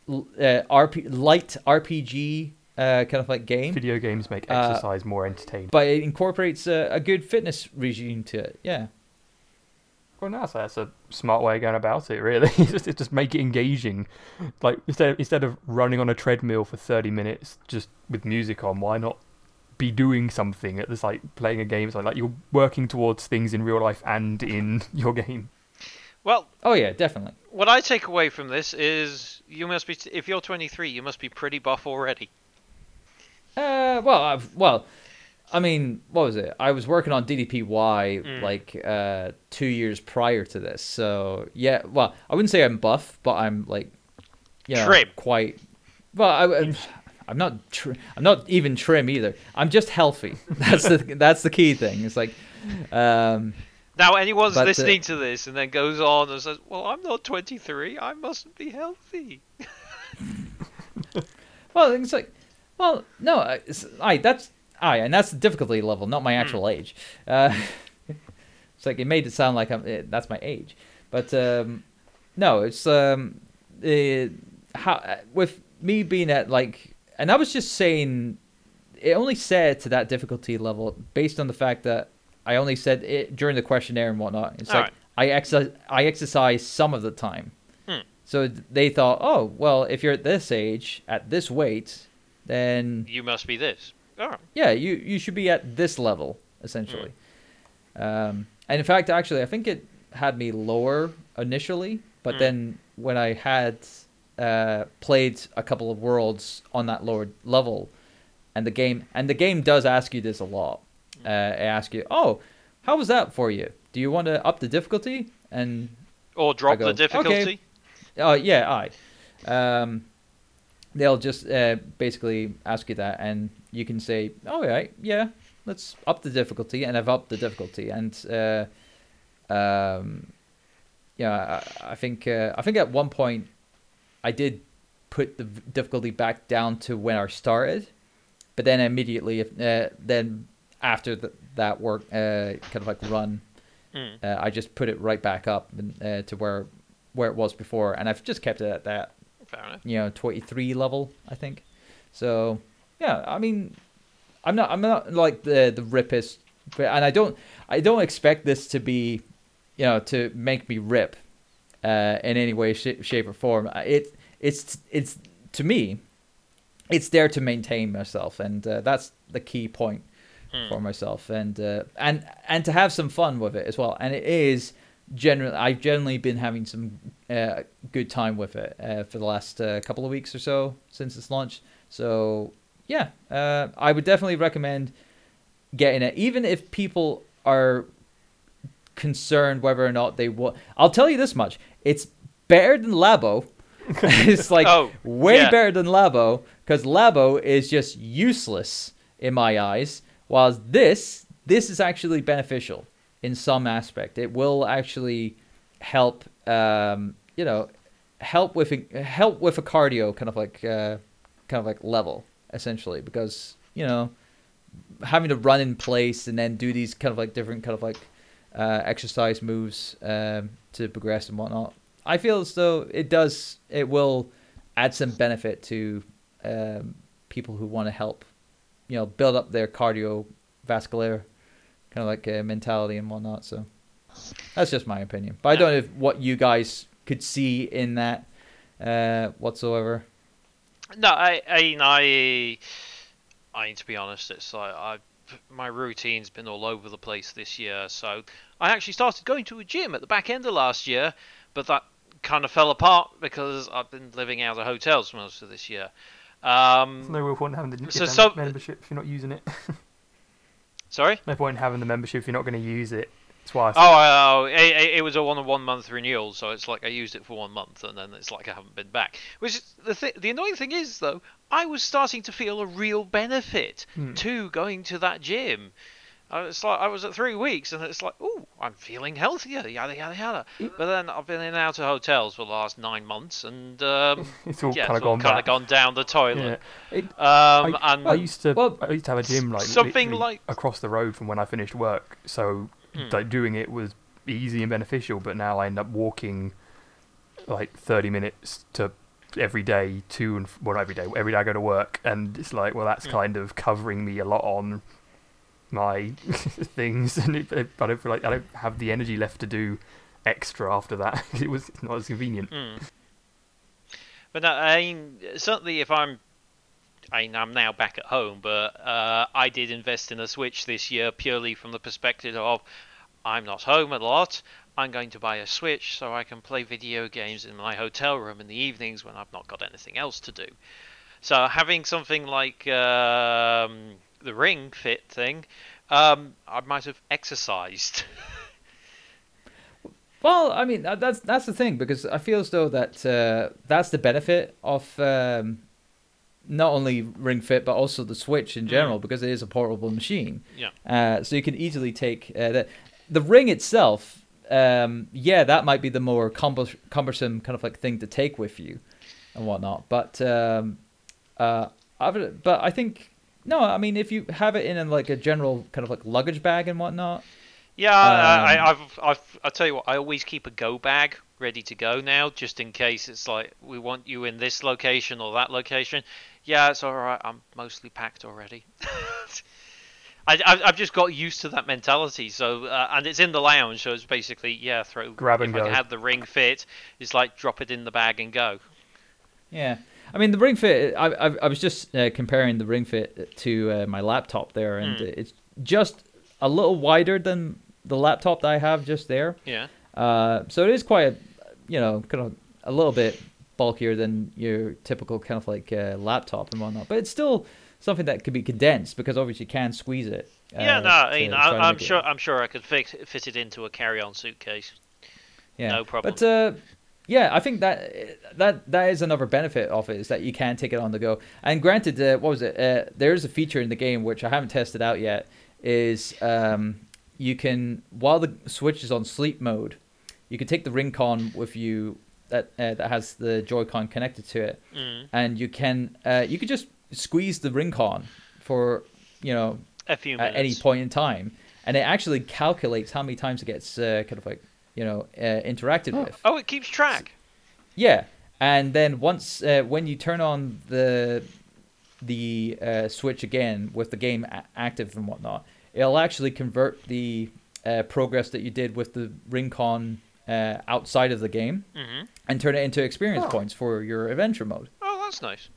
uh, RP light RPG uh, kind of like game, Video games make Uh, exercise more entertaining. but it incorporates a, a good fitness regime to it. Yeah. Well, no, so that's a smart way of going about it. Really, just, just make it engaging. Like instead instead of running on a treadmill for thirty minutes just with music on, why not be doing something? It's like playing a game. So like, like you're working towards things in real life and in your game. Well, Oh yeah, definitely. what I take away from this is you must be if you're 23, you must be pretty buff already. Uh, well, I've, well, I mean, what was it? I was working on DDPY Mm. like uh two years prior to this, so yeah. Well, I wouldn't say I'm buff, but I'm like, you know, quite. Well, I, I'm, I'm not. Tr- I'm not even trim either. I'm just healthy. That's the that's the key thing. It's like, um, Now, anyone's uh, listening to this and then goes on and says, "Well, I'm not 23. I mustn't be healthy." Well, it's like, well, no, I- it's, That's I, and that's the difficulty level, not my actual age. Uh, it's like it made it sound like I'm eh, that's my age, but um, no, it's um, it, how with me being at like, and I was just saying, it only said to that difficulty level based on the fact that I only said it during the questionnaire and whatnot. It's like Alright. I exercise, I exercise some of the time. Hmm. So they thought, oh, well, if you're at this age, at this weight, then You must be this. Oh, yeah, you you should be at this level essentially. Um, and in fact, actually, I think it had me lower initially, but Mm. then when I had uh, played a couple of worlds on that lower level, and the game and the game does ask you this a lot. Uh, it asks you, "Oh, how was that for you? Do you want to up the difficulty?" And or drop go, the "Okay." difficulty. Oh yeah, I. Um, they'll just uh, basically ask you that, and you can say, "All right, yeah, yeah, let's up the difficulty," and I've upped the difficulty, and uh, um, yeah, I, I think uh, I think at one point I did put the difficulty back down to when I started, but then immediately, if, uh, then after the, that work, uh, kind of like run, Mm. uh, I just put it right back up and, uh, to where where it was before, and I've just kept it at that Fair enough. you know 23 level, I think. So yeah, I mean, I'm not I'm not like the the rippest, but and I don't I don't expect this to be, you know, to make me rip, uh, in any way, sh- shape, or form. Uh, It it's it's to me, it's there to maintain myself, and uh, that's the key point Hmm. for myself and uh, and and to have some fun with it as well and it is generally I've generally been having some uh, good time with it uh, for the last uh, couple of weeks or so since its launch. So yeah, uh, I would definitely recommend getting it, even if people are concerned whether or not they will. I'll tell you this much: it's better than Labo. it's like Oh, way yeah. better than Labo because Labo is just useless in my eyes, while this this is actually beneficial in some aspect. It will actually help, um, you know, help with a, help with a cardio kind of like uh, kind of like level essentially because you know having to run in place and then do these kind of like different kind of like uh, exercise moves um, to progress and whatnot. I feel as though it does it will add some benefit to um, people who want to help, you know, build up their cardiovascular kind of like uh, mentality and whatnot. So that's just my opinion. But I don't know if what you guys could see in that uh, whatsoever. No, I, I, mean, I, I mean, to be honest, it's like I, my routine's been all over the place this year. So I actually started going to a gym at the back end of last year, but that kind of fell apart because I've been living out of hotels most of this year. Um, There's no real point in having the So event some- membership if you're not using it. sorry. no point in having the membership if you're not going to use it. twice. Oh, oh, it, it- was a one one month renewal, so it's like I used it for one month, and then it's like I haven't been back. Which is the th- the annoying thing is though, I was starting to feel a real benefit Hmm. to going to that gym. It's like I was at three weeks, and it's like, oh, I'm feeling healthier, yada yada yada. But then I've been in and out of hotels for the last nine months, and um, it's all yeah, kind it's of all gone kind of gone down the Yeah. toilet. It, Um, I, and I used to Well, I used to have a gym like something like- across the road from when I finished work, so Hmm. like doing it was easy and beneficial. But now I end up walking like thirty minutes to every day to and f- well every day every day I go to work, and it's like well that's Hmm. kind of covering me a lot on my things, and it, I don't feel like I don't have the energy left to do extra after that. it was not as convenient. Mm. But no, I mean, certainly if I'm, I mean, I'm now back at home, but uh, I did invest in a Switch this year purely from the perspective of I'm not home a lot. I'm going to buy a Switch so I can play video games in my hotel room in the evenings when I've not got anything else to do. So having something like um, the Ring Fit thing, um, I might have exercised. Well, I mean that- that's that's the thing because I feel as though that uh, that's the benefit of um, not only Ring Fit but also the Switch in general because it is a portable machine. Yeah. Uh, so you can easily take uh, the the ring itself. Um, yeah, that might be the more cumber- cumbersome kind of like thing to take with you and whatnot. But um, uh, but I think no. I mean, if you have it in a, like a general kind of like luggage bag and whatnot, Yeah, I, Um, I, I've, I've, I tell you what, I always keep a go bag ready to go now, just in case it's like we want you in this location or that location. Yeah, it's all right. I'm mostly packed already. I, I, I've just got used to that mentality. So, uh, and it's in the lounge, so it's basically yeah, throw Grab if and I go. had the ring fit, it's like drop it in the bag and go. Yeah, I mean the Ring Fit. I I, I was just uh, comparing the Ring Fit to uh, my laptop there, and Hmm. it's just a little wider than the laptop that I have just there. Yeah. Uh, so it is quite a, you know, kind of a little bit bulkier than your typical kind of like uh, laptop and whatnot, but it's still something that could be condensed because obviously you can squeeze it. Uh, yeah, no, I mean, I, I'm make it- sure, I'm sure I could fit fit it into a carry-on suitcase. Yeah, no problem. But uh, yeah, I think that that that is another benefit of it is that you can take it on the go. And granted, uh, what was it? Uh, there is a feature in the game which I haven't tested out yet. Is um, you can while the Switch is on sleep mode, you can take the Ring-Con with you that uh, that has the Joy-Con connected to it, Mm. and you can uh, you could just squeeze the Ring-Con for you know A few minutes. at any point in time, and it actually calculates how many times it gets uh, kind of like you know uh, interacted with. Oh, it keeps track. Yeah, and then once uh, when you turn on the the uh, switch again with the game a- active and whatnot, it'll actually convert the uh, progress that you did with the Ring-Con uh, outside of the game hmm and turn it into experience Oh. points for your adventure mode. Oh, that's nice.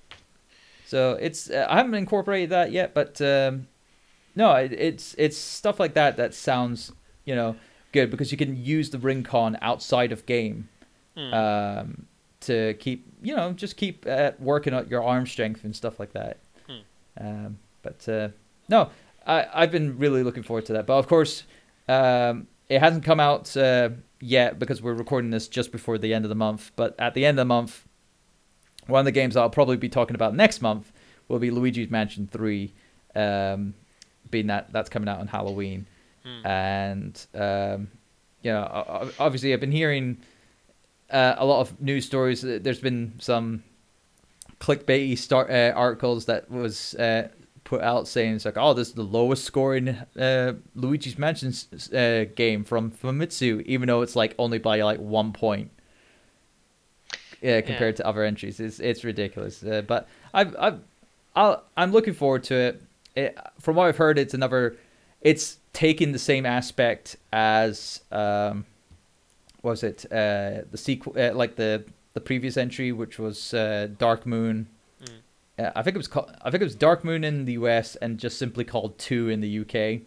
So it's uh, I haven't incorporated that yet, but um, no, it, it's it's stuff like that that sounds you know good because you can use the ring con outside of game Hmm. um, to keep you know just keep uh, working on your arm strength and stuff like that. Hmm. Um, but uh, no, I I've been really looking forward to that. But of course, um, it hasn't come out uh, yet because we're recording this just before the end of the month. But at the end of the month, one of the games I'll probably be talking about next month will be Luigi's Mansion Three, um, being that that's coming out on Halloween, Hmm. and um, you know, obviously I've been hearing uh, a lot of news stories. There's been some clickbaity start uh, articles that was uh, put out saying it's like, oh, this is the lowest scoring uh, Luigi's Mansion uh, game from Famitsu, even though it's like only by like one point. Yeah, compared to other entries, it's it's ridiculous. Uh, but I've I've I'll, I'm looking forward to it. it. From what I've heard, it's another. It's taking the same aspect as um, what was it? Uh, the sequel, uh, like the the previous entry, which was uh, Dark Moon. Mm. Uh, I think it was called. I think it was Dark Moon in the US and just simply called Two in the UK.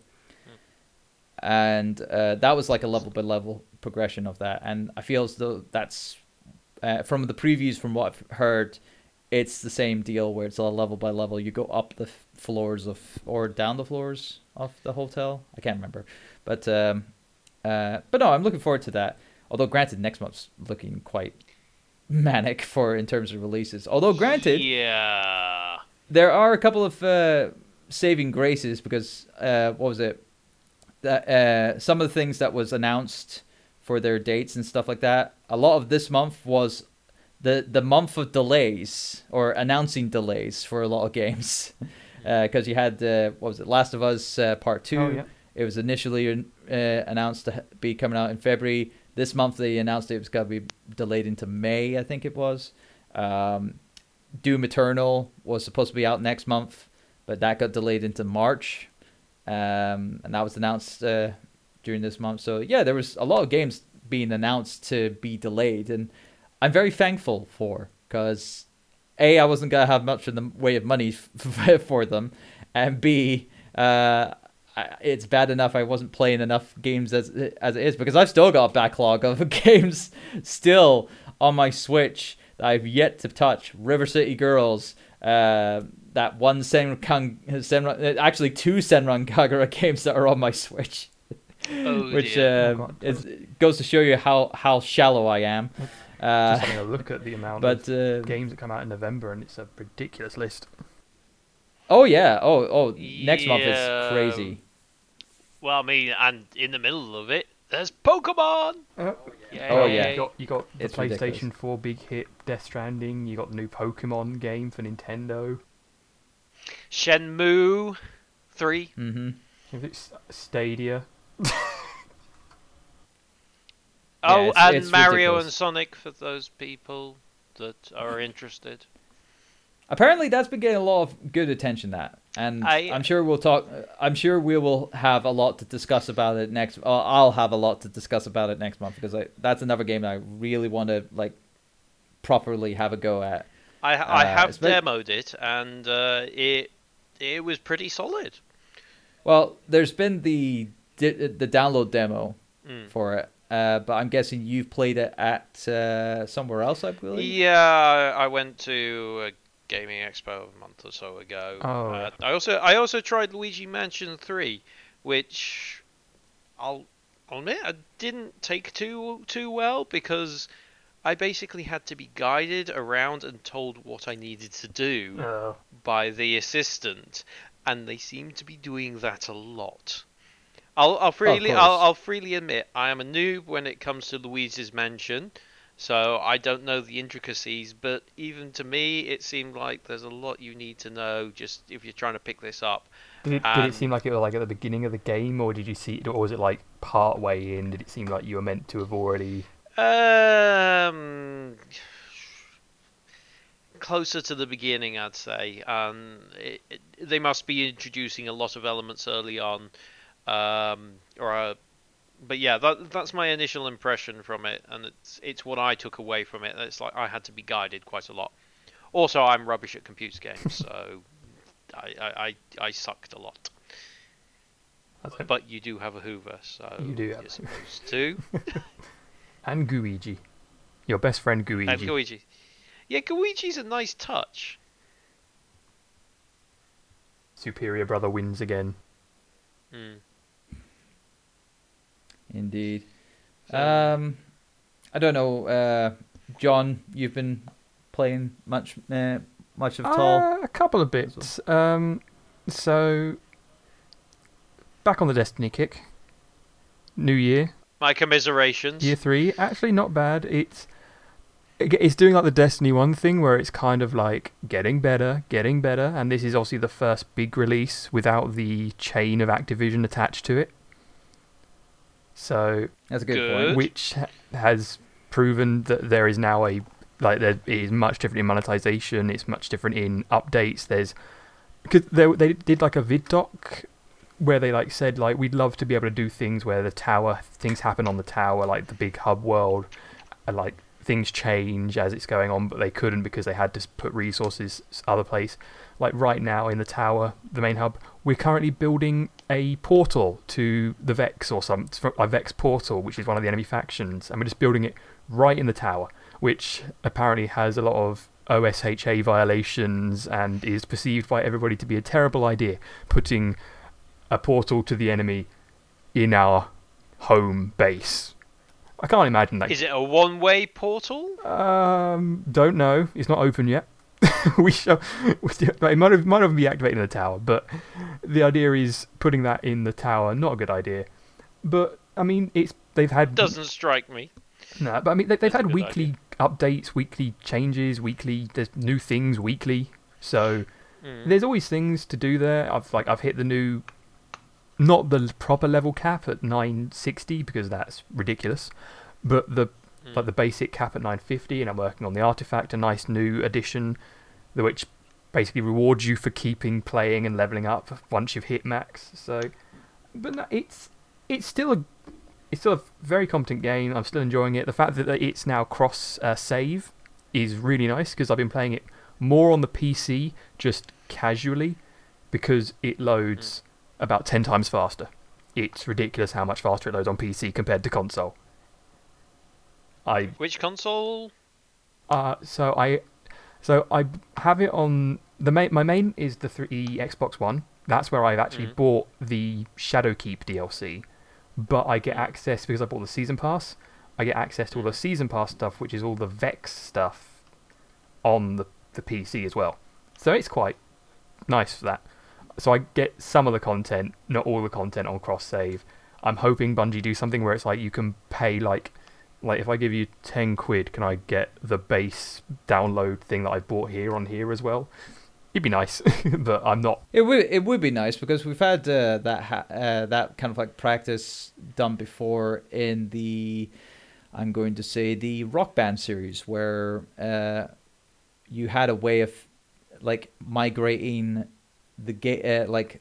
And uh, that was like a level by level progression of that, and I feel as though that's uh, from the previews, from what I've heard, it's the same deal where it's a level by level. You go up the f- floors of or down the floors of the hotel. I can't remember, but um, uh, but no, I'm looking forward to that. Although granted, next month's looking quite manic for in terms of releases. Although granted, Yeah. there are a couple of uh, saving graces because uh, what was it? That uh, some of the things that was announced for their dates and stuff like that. A lot of this month was the the month of delays or announcing delays for a lot of games because you had uh, what was it? Last of Us uh, Part Two. Oh, yeah. It was initially uh, announced to be coming out in February. This month they announced it was going to be delayed into May, I think it was. Um, Doom Eternal was supposed to be out next month, but that got delayed into March, um, and that was announced uh, during this month. So yeah, there was a lot of games being announced to be delayed, and I'm very thankful for because a I wasn't gonna have much in the way of money f- for them, and b uh, it's bad enough I wasn't playing enough games as as it is because I've still got a backlog of games still on my Switch that I've yet to touch. River City Girls, uh, that one Senran, Senran, actually two Senran Kagura games that are on my Switch, Oh, which uh, Oh, God. is, goes to show you how how shallow I am. Uh, Just having a look at the amount but of uh, games that come out in November, and it's a ridiculous list. oh yeah, oh oh, next month is crazy. Well, I mean, and in the middle of it, there's Pokemon. Oh, yeah. You got, you got the It's PlayStation ridiculous. 4 big hit, Death Stranding. You got the new Pokemon game for Nintendo. Shenmue three. Mm-hmm. If it's Stadia, Oh, it's- and it's Mario ridiculous. and Sonic for those people that are interested. Apparently, that's been getting a lot of good attention. That, and I- I'm sure we'll talk. I'm sure we will have a lot to discuss about it next. Uh, I'll have a lot to discuss about it next month because I, that's another game that I really want to like properly have a go at. I I Uh, have demoed it, and uh, it it was pretty solid. Well, there's been the the download demo Mm. for it, uh, but I'm guessing you've played it at uh, somewhere else, I believe. Yeah, I went to a gaming expo a month or so ago. Oh, Uh, I also I also tried Luigi Mansion 3, which I'll, I'll admit I didn't take too too well because I basically had to be guided around and told what I needed to do uh, by the assistant, and they seem to be doing that a lot. I'll, I'll freely course. I'll, I'll freely admit I am a noob when it comes to Luigi's Mansion, so I don't know the intricacies. But even to me, it seemed like there's a lot you need to know just if you're trying to pick this up. did, it, did it seem like it was like at the beginning of the game, or did you see or was it like part way in? Did it seem like you were meant to have already? Um, closer to the beginning, I'd say. Um, it, it, they must be introducing a lot of elements early on, um, or uh, but yeah, that that's my initial impression from it, and it's it's what I took away from it. It's like I had to be guided quite a lot. Also, I'm rubbish at computer games, so I, I, I, I sucked a lot. It. But you do have a Hoover, so You do have you're a supposed to. And Gooigi. Your best friend Gooigi. And Luigi. Yeah, Luigi's a nice touch. Superior brother wins again. Mm. Indeed. So- Um, I don't know, uh, John. You've been playing much, uh, much of Tall. Uh, a couple of bits. Um, so back on the Destiny kick. New year, My commiserations. year three. Actually, not bad. It's it's doing like the Destiny one thing where it's kind of like getting better, getting better, and this is obviously the first big release without the chain of Activision attached to it. So That's a good, Good. point. which ha- has proven that there is now a like there is much different in monetization. It's much different in updates. There's because they they did like a vid doc where they like said like we'd love to be able to do things where the tower things happen on the tower like the big hub world and like things change as it's going on but they couldn't because they had to put resources other place like right now in the tower the main hub we're currently building a portal to the vex or some a vex portal which is one of the enemy factions and we're just building it right in the tower which apparently has a lot of osha violations and is perceived by everybody to be a terrible idea putting a portal to the enemy in our home base i can't imagine that Is it a one-way portal? um, don't know. It's not open yet. we shall. we It might have might have be activated in the tower, but the idea is putting that in the tower. Not a good idea. But I mean, it's they've had Doesn't strike me. no, but I mean they, they've That's had weekly updates, weekly changes, weekly there's new things weekly. So Mm. there's always things to do there. I've like I've hit the new, not the proper level cap at 960 because that's ridiculous, but the Mm. like the basic cap at 950, and I'm working on the artifact, a nice new addition, which basically rewards you for keeping playing and leveling up once you've hit max. So, but no, it's it's still a it's still a very competent game. I'm still enjoying it. The fact that it's now cross uh, save is really nice because I've been playing it more on the PC just casually because it loads about 10 times faster. It's ridiculous how much faster it loads on PC compared to console. I Which console? uh so I so I have it on the main my main is the 3 Xbox One. That's where I've actually Mhm. bought the Shadowkeep DLC. But I get access because I bought the season pass. I get access to all the season pass stuff, which is all the Vex stuff on the the PC as well. So it's quite nice for that. So I get some of the content, not all the content on cross save. I'm hoping Bungie do something where it's like you can pay like like if I give you 10 quid, can I get the base download thing that I bought here on here as well? It'd be nice, but I'm not. It would it would be nice because we've had uh, that ha- uh, that kind of like practice done before in the I'm going to say the Rock Band series where uh, you had a way of like migrating the ga- uh, like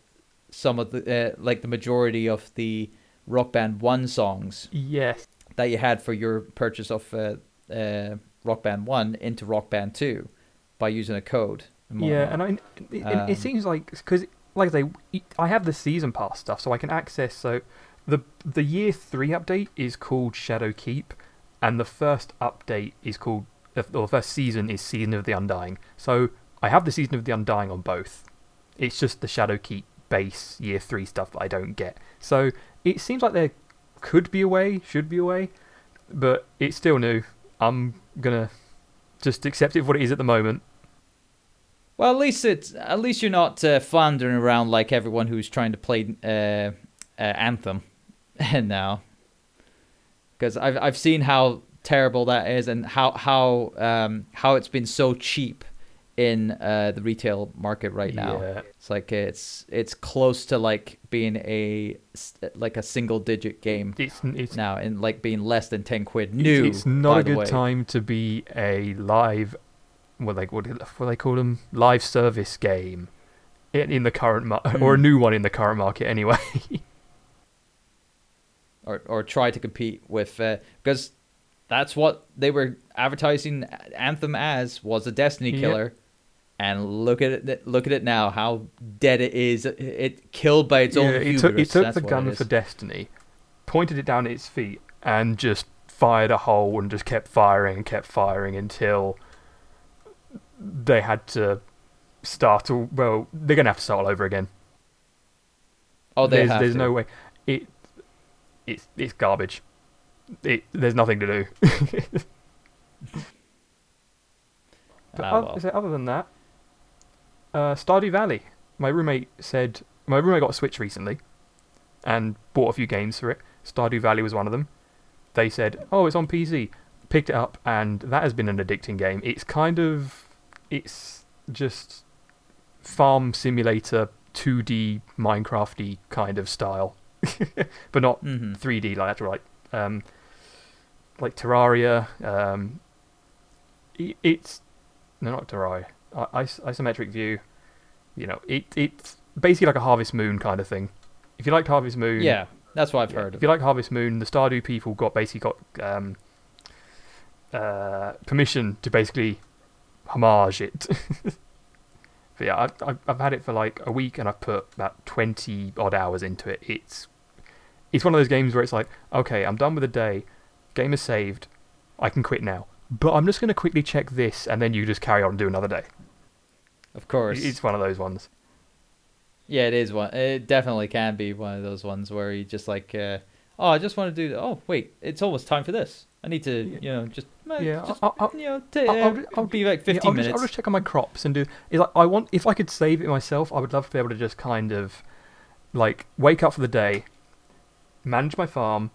some of the uh, like the majority of the Rock Band one songs Yes. That you had for your purchase of uh, uh, Rock Band one into Rock Band two by using a code. Yeah, and I, it, it- Um, it seems like because, like I say, I have the season pass stuff, so I can access. So the the year three update is called Shadowkeep, and the first update is called, or the first season is Season of the Undying. So I have the Season of the Undying on both. It's just the Shadowkeep base year three stuff that I don't get. So it seems like there could be a way, should be a way, but it's still new. I'm gonna just accept it for what it is at the moment. Well, at least it's at least you're not uh, floundering around like everyone who's trying to play uh, uh, Anthem now. Because I've I've seen how terrible that is and how how um, how it's been so cheap in uh, the retail market right now. Yeah. It's like it's it's close to like being a like a single digit game It's it's now and like being less than ten quid new. It's not a good way. time to be a live, what they what, what they call them, live service game, in, in the current mar- or a Hmm. new one in the current market anyway. or or try to compete with uh, because that's what they were advertising Anthem as was a Destiny Yep. And look at it! Look at it now. How dead it is! It, killed by its yeah, own it hubris. took, it took the gun for Destiny, pointed it down at its feet, and just fired a hole and just kept firing and kept firing until they had to start. All, well, they're gonna have to start all over again. Oh, they there's have there's to. no way. It it's it's garbage. It there's nothing to do. but Ah, oth- well. so other than that, uh, Stardew Valley. My roommate said my roommate got a Switch recently, and bought a few games for it. Stardew Valley was one of them. They said, "Oh, it's on PC." Picked it up, and that has been an addicting game. It's kind of, it's just farm simulator 2D Minecrafty kind of style, but not Mhm. 3D like like um, like Terraria. Um, it's no, not Terraria. Is- isometric view. You know, it it's basically like a Harvest Moon kind of thing. If you liked Harvest Moon, Yeah, that's what I've yeah, heard. If you like Harvest Moon, the Stardew people got basically got um, uh, permission to basically homage it. but yeah, I've, I've I've had it for like a week and I've put about twenty odd hours into it. It's it's one of those games where it's like, okay, I'm done with the day, game is saved, I can quit now. But I'm just going to quickly check this, and then you just carry on and do another day. Of course. It's one of those ones. Yeah, it is one. It definitely can be one of those ones where you just like, uh, oh, I just want to do. Oh, wait, it's almost time for this. I need to, Yeah. you know, just, uh, Yeah, just I'll- I'll- you know, t- I'll- uh, I'll- I'll- be like Yeah, fifteen I'll minutes. Just, I'll just check on my crops and do. It's like I want if I could save it myself, I would love to be able to just kind of like wake up for the day, manage my farm,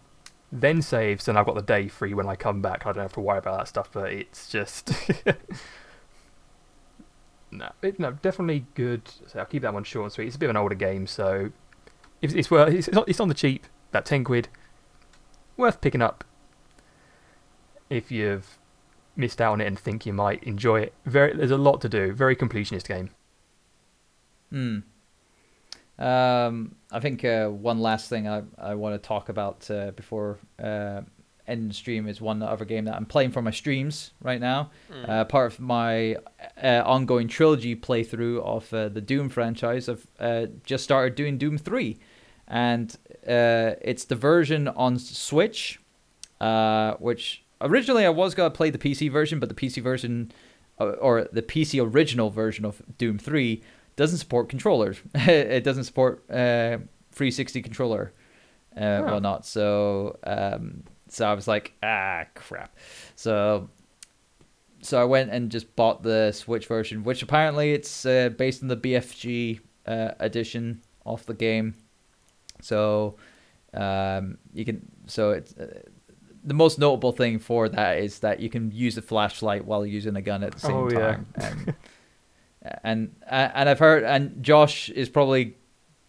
then saves, and I've got the day free when I come back. I don't have to worry about that stuff. But it's just no, it, no, definitely good. So I'll keep that one short and sweet. It's a bit of an older game, so if it's worth, it's, it's on- the cheap. That ten quid, worth picking up. If you've missed out on it and think you might enjoy it. Very, there's a lot to do. Very completionist game. Hmm. Um, I think uh, one last thing I, I want to talk about uh, before uh, the stream is one other game that I'm playing for my streams right now. Uh, part of my uh, ongoing trilogy playthrough of uh, the Doom franchise. I've uh, just started doing Doom 3. And uh, it's the version on Switch, uh, which originally I was going to play the PC version, but the PC version, or the PC original version of Doom 3, doesn't support controllers. it doesn't support uh, 360 controller, uh, Oh. whatnot. So, um, so I was like, ah, crap. So, so I went and just bought the Switch version, which apparently it's uh, based on the BFG uh, edition of the game. So, um, you can. So it's. Uh, the most notable thing for that is that you can use a flashlight while using a gun at the same Oh, yeah. time. And, and and I've heard and Josh is probably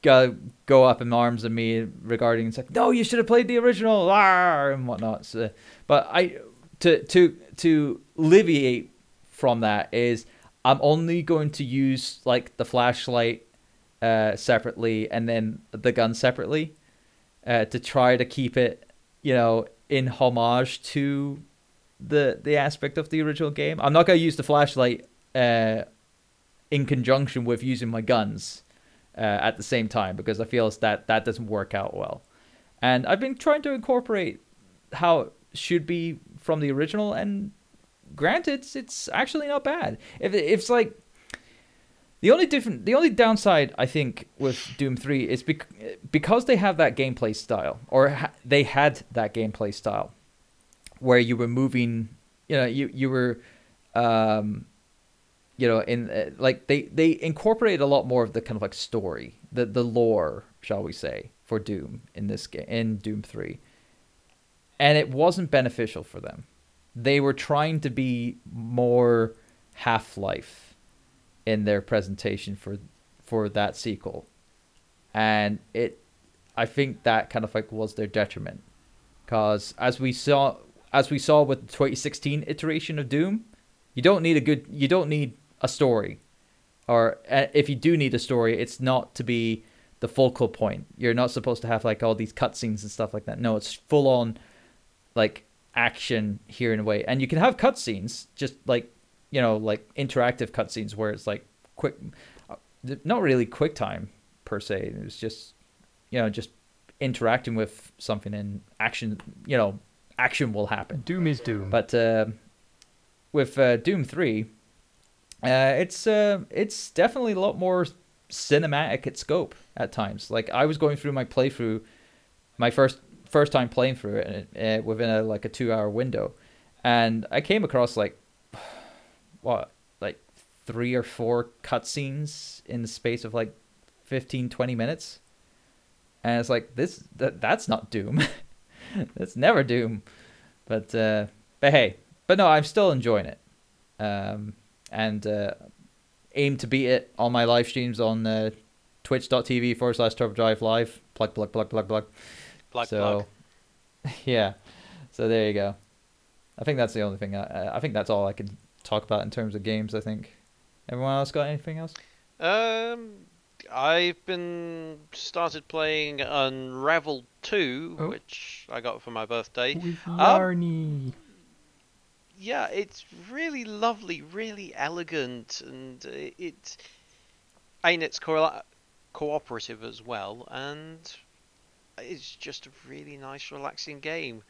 go go up in arms of me regarding it's like no you should have played the original ah, and whatnot. So, but I to to to alleviate from that is I'm only going to use like the flashlight uh, separately and then the gun separately uh, to try to keep it you know in homage to the the aspect of the original game. I'm not gonna use the flashlight uh, in conjunction with using my guns uh, at the same time because I feel that that doesn't work out well. And I've been trying to incorporate how it should be from the original, and granted, it's, actually not bad. If it's like the only different, the only downside I think with Doom Three is bec- because they have that gameplay style, or ha- they had that gameplay style, where you were moving, you know, you you were, um, you know, in uh, like they they incorporate a lot more of the kind of like story, the the lore, shall we say, for Doom in this game in Doom Three, and it wasn't beneficial for them. They were trying to be more Half Life in their presentation for for that sequel, and it, I think that kind of like was their detriment, because as we saw as we saw with the 2016 iteration of Doom, you don't need a good you don't need a story, or uh, if you do need a story, it's not to be the focal point. You're not supposed to have like all these cutscenes and stuff like that. No, it's full on like action here in a way, and you can have cutscenes just like you know, like interactive cutscenes where it's like quick, uh, not really quick time per se. It's just, you know, just interacting with something and action. You know, action will happen. Doom is Doom. But uh, with uh, Doom Three, uh, it's uh, it's definitely a lot more cinematic at scope at times. Like I was going through my playthrough, my first first time playing through it uh, within a like a two hour window, and I came across like what like three or four cutscenes in the space of like 15 20 minutes. And it's like this that, that's not doom. That's never doom. But uh but hey but no i'm still enjoying it. Um and uh aim to beat it on my live streams on uh, twitch.tv forward slash turbo drive live plug plug plug plug plug Plug, so plug. yeah so there you go i think that's the only thing i, I think that's all i can talk about in terms of games i think everyone else got anything else Um, I've been started playing Unravel 2, Oh. which I got for my birthday. With Um, Yarny. Yeah, it's really lovely, really elegant, and it. it I mean, it's co- cooperative as well, and it's just a really nice, relaxing game.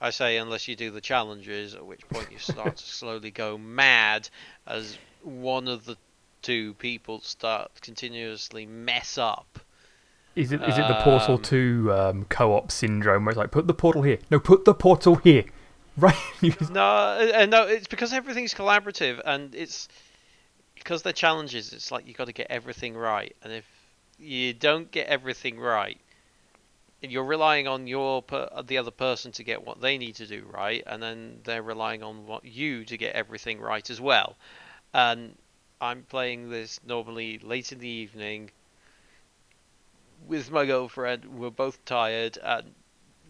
I say, unless you do the challenges, at which point you start to slowly go mad as one of the two people start continuously mess up. Is it is it the Portal um, 2 um, co-op syndrome where it's like put the portal here? No, put the portal here. Right. No, uh, uh, no, it's because everything's collaborative and it's because they're challenges. It's like you got to get everything right, and if you don't get everything right, you're relying on your per- uh, the other person to get what they need to do right, and then they're relying on what you to get everything right as well. And I'm playing this normally late in the evening with my girlfriend. We're both tired and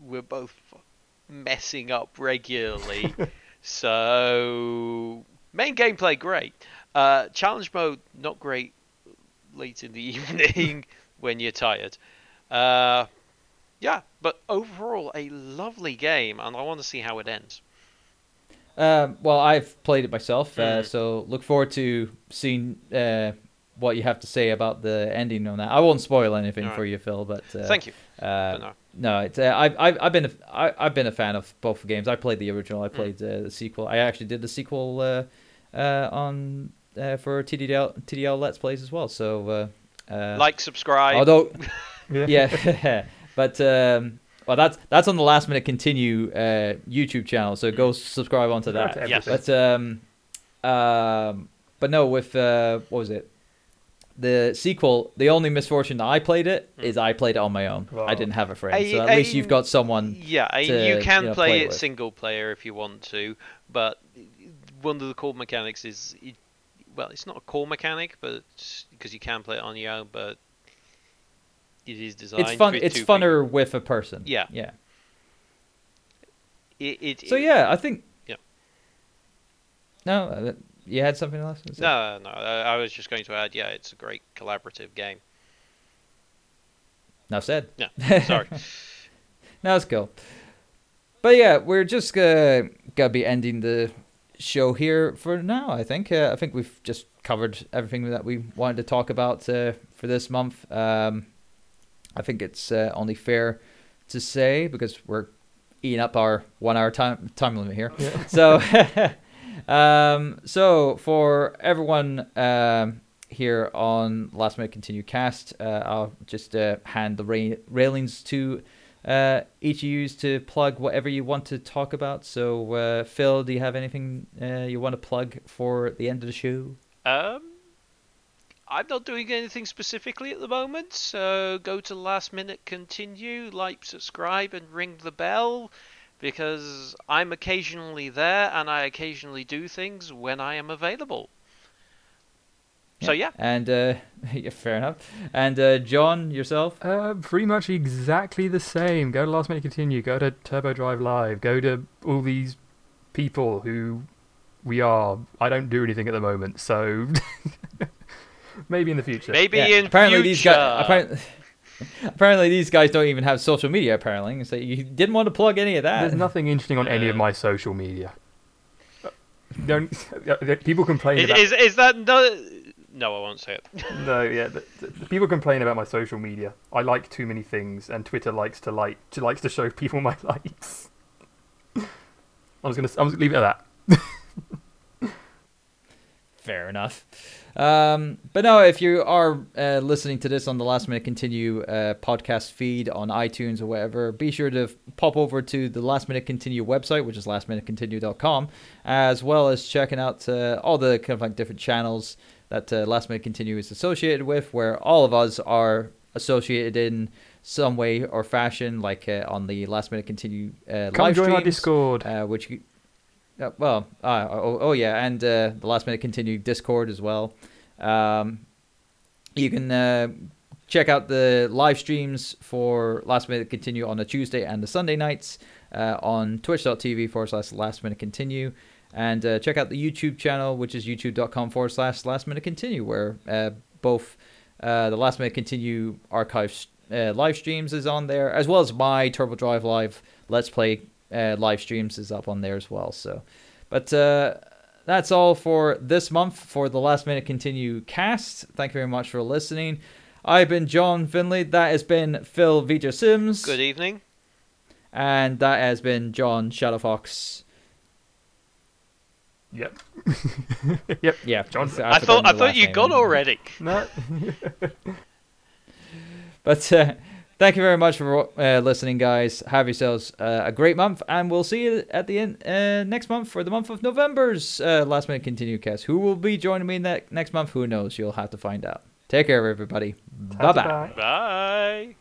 we're both messing up regularly. so main gameplay great. Uh, challenge mode not great late in the evening when you're tired. Uh, yeah, but overall a lovely game, and I want to see how it ends. Um, well, I've played it myself, uh, Mm. so look forward to seeing uh, what you have to say about the ending on that. I won't spoil anything Alright. for you, Phil, but uh, Thank you. Uh, no. No, it's uh, I've, I've I've been a, I, I've been a fan of both games. I played the original. I played uh, the sequel. I actually did the sequel uh, uh, on uh, for TDL TDL Let's Plays as well. So uh, uh, Like, subscribe. although yeah, but um, well, that's that's on the last minute continue uh, YouTube channel. So go subscribe onto that. to Yes. But um, um, but no, with uh, what was it? The sequel. The only misfortune that I played it Hmm. is I played it on my own. Wow. I didn't have a friend, I- so at I- least you've got someone. Yeah, I- to, you can you know, play, play it with. single player if you want to, but one of the core mechanics is, it, well, it's not a core mechanic, but because you can play it on your own, but it is designed. It's fun. It's two funner with a person. Yeah. Yeah. It, it, So yeah, I think. Yeah. No, uh, you had something else. to say? No, no. I I was just going to add, yeah, it's a great collaborative game. No said. Yeah, sorry. No, it's cool. But yeah, we're just gonna, gonna be ending the show here for now. I think. Uh, I think we've just covered everything that we wanted to talk about uh, for this month. Um, I think it's uh, only fair to say because we're eating up our one-hour time time limit here. Yeah. So, um, so for everyone um, here on Last Minute Continue Cast, uh, I'll just uh, hand the ra- railings to uh, each of you to plug whatever you want to talk about. So, uh, Phil, do you have anything uh, you want to plug for the end of the show? Um, I'm not doing anything specifically at the moment, so go to last minute continue, like, subscribe, and ring the bell because I'm occasionally there and I occasionally do things when I am available. So yeah, And uh, yeah, fair enough. And uh, John, yourself. Uh, pretty much exactly the same. Go to Last Minute Continue. Go to Turbo Drive Live. Go to all these people who we are. I don't do anything at the moment, so maybe in the future. maybe Yeah, in apparently future. these guys. Apparently, apparently these guys don't even have social media. Apparently, so you didn't want to plug any of that. There's nothing interesting on any of my social media. don't people complain Is, about is, is that no? No, I won't say it. no, yeah. The, the, the people complain about my social media. I like too many things, and Twitter likes to like to likes to show people my likes. I was gonna I was gonna leave it at that. Fair enough. Um, but no, if you are uh, listening to this on the Last Minute Continue uh, podcast feed on iTunes or whatever, be sure to pop over to the Last Minute Continue website, which is lastminutecontinue.com, as well as checking out uh, all the kind of like different channels that uh, Last Minute Continue is associated with, where all of us are associated in some way or fashion, like uh, on the Last Minute Continue uh, Come live join our Discord. uh, which you, uh, well, uh, oh, oh yeah, and uh, the Last Minute Continue Discord as well. Um, you can uh, check out the live streams for Last Minute Continue on a Tuesday and the Sunday nights uh, on twitch.tv forward slash Last Minute Continue. And uh, check out the YouTube channel, which is youtube.com forward slash Last Minute Continue, where both the Last Minute Continue archive live streams is on there, as well as my Turbo Drive Live Let's Play uh, live streams is up on there as well. So, but uh, that's all for this month for the Last Minute Continue cast. Thank you very much for listening. I've been John Finley. That has been Phil Vger Sims. Good evening. And that has been John Shadowfox. Yep. yep. Yeah, John- I, thought I thought you got already. No. But uh, thank you very much for uh, listening, guys. Have yourselves uh, a great month, and we'll see you at the end uh, next month for the month of November's uh, Last Minute Continue cast. Who will be joining me ne- next month? Who knows? You'll have to find out. Take care, everybody. Bye bye. Bye. Bye.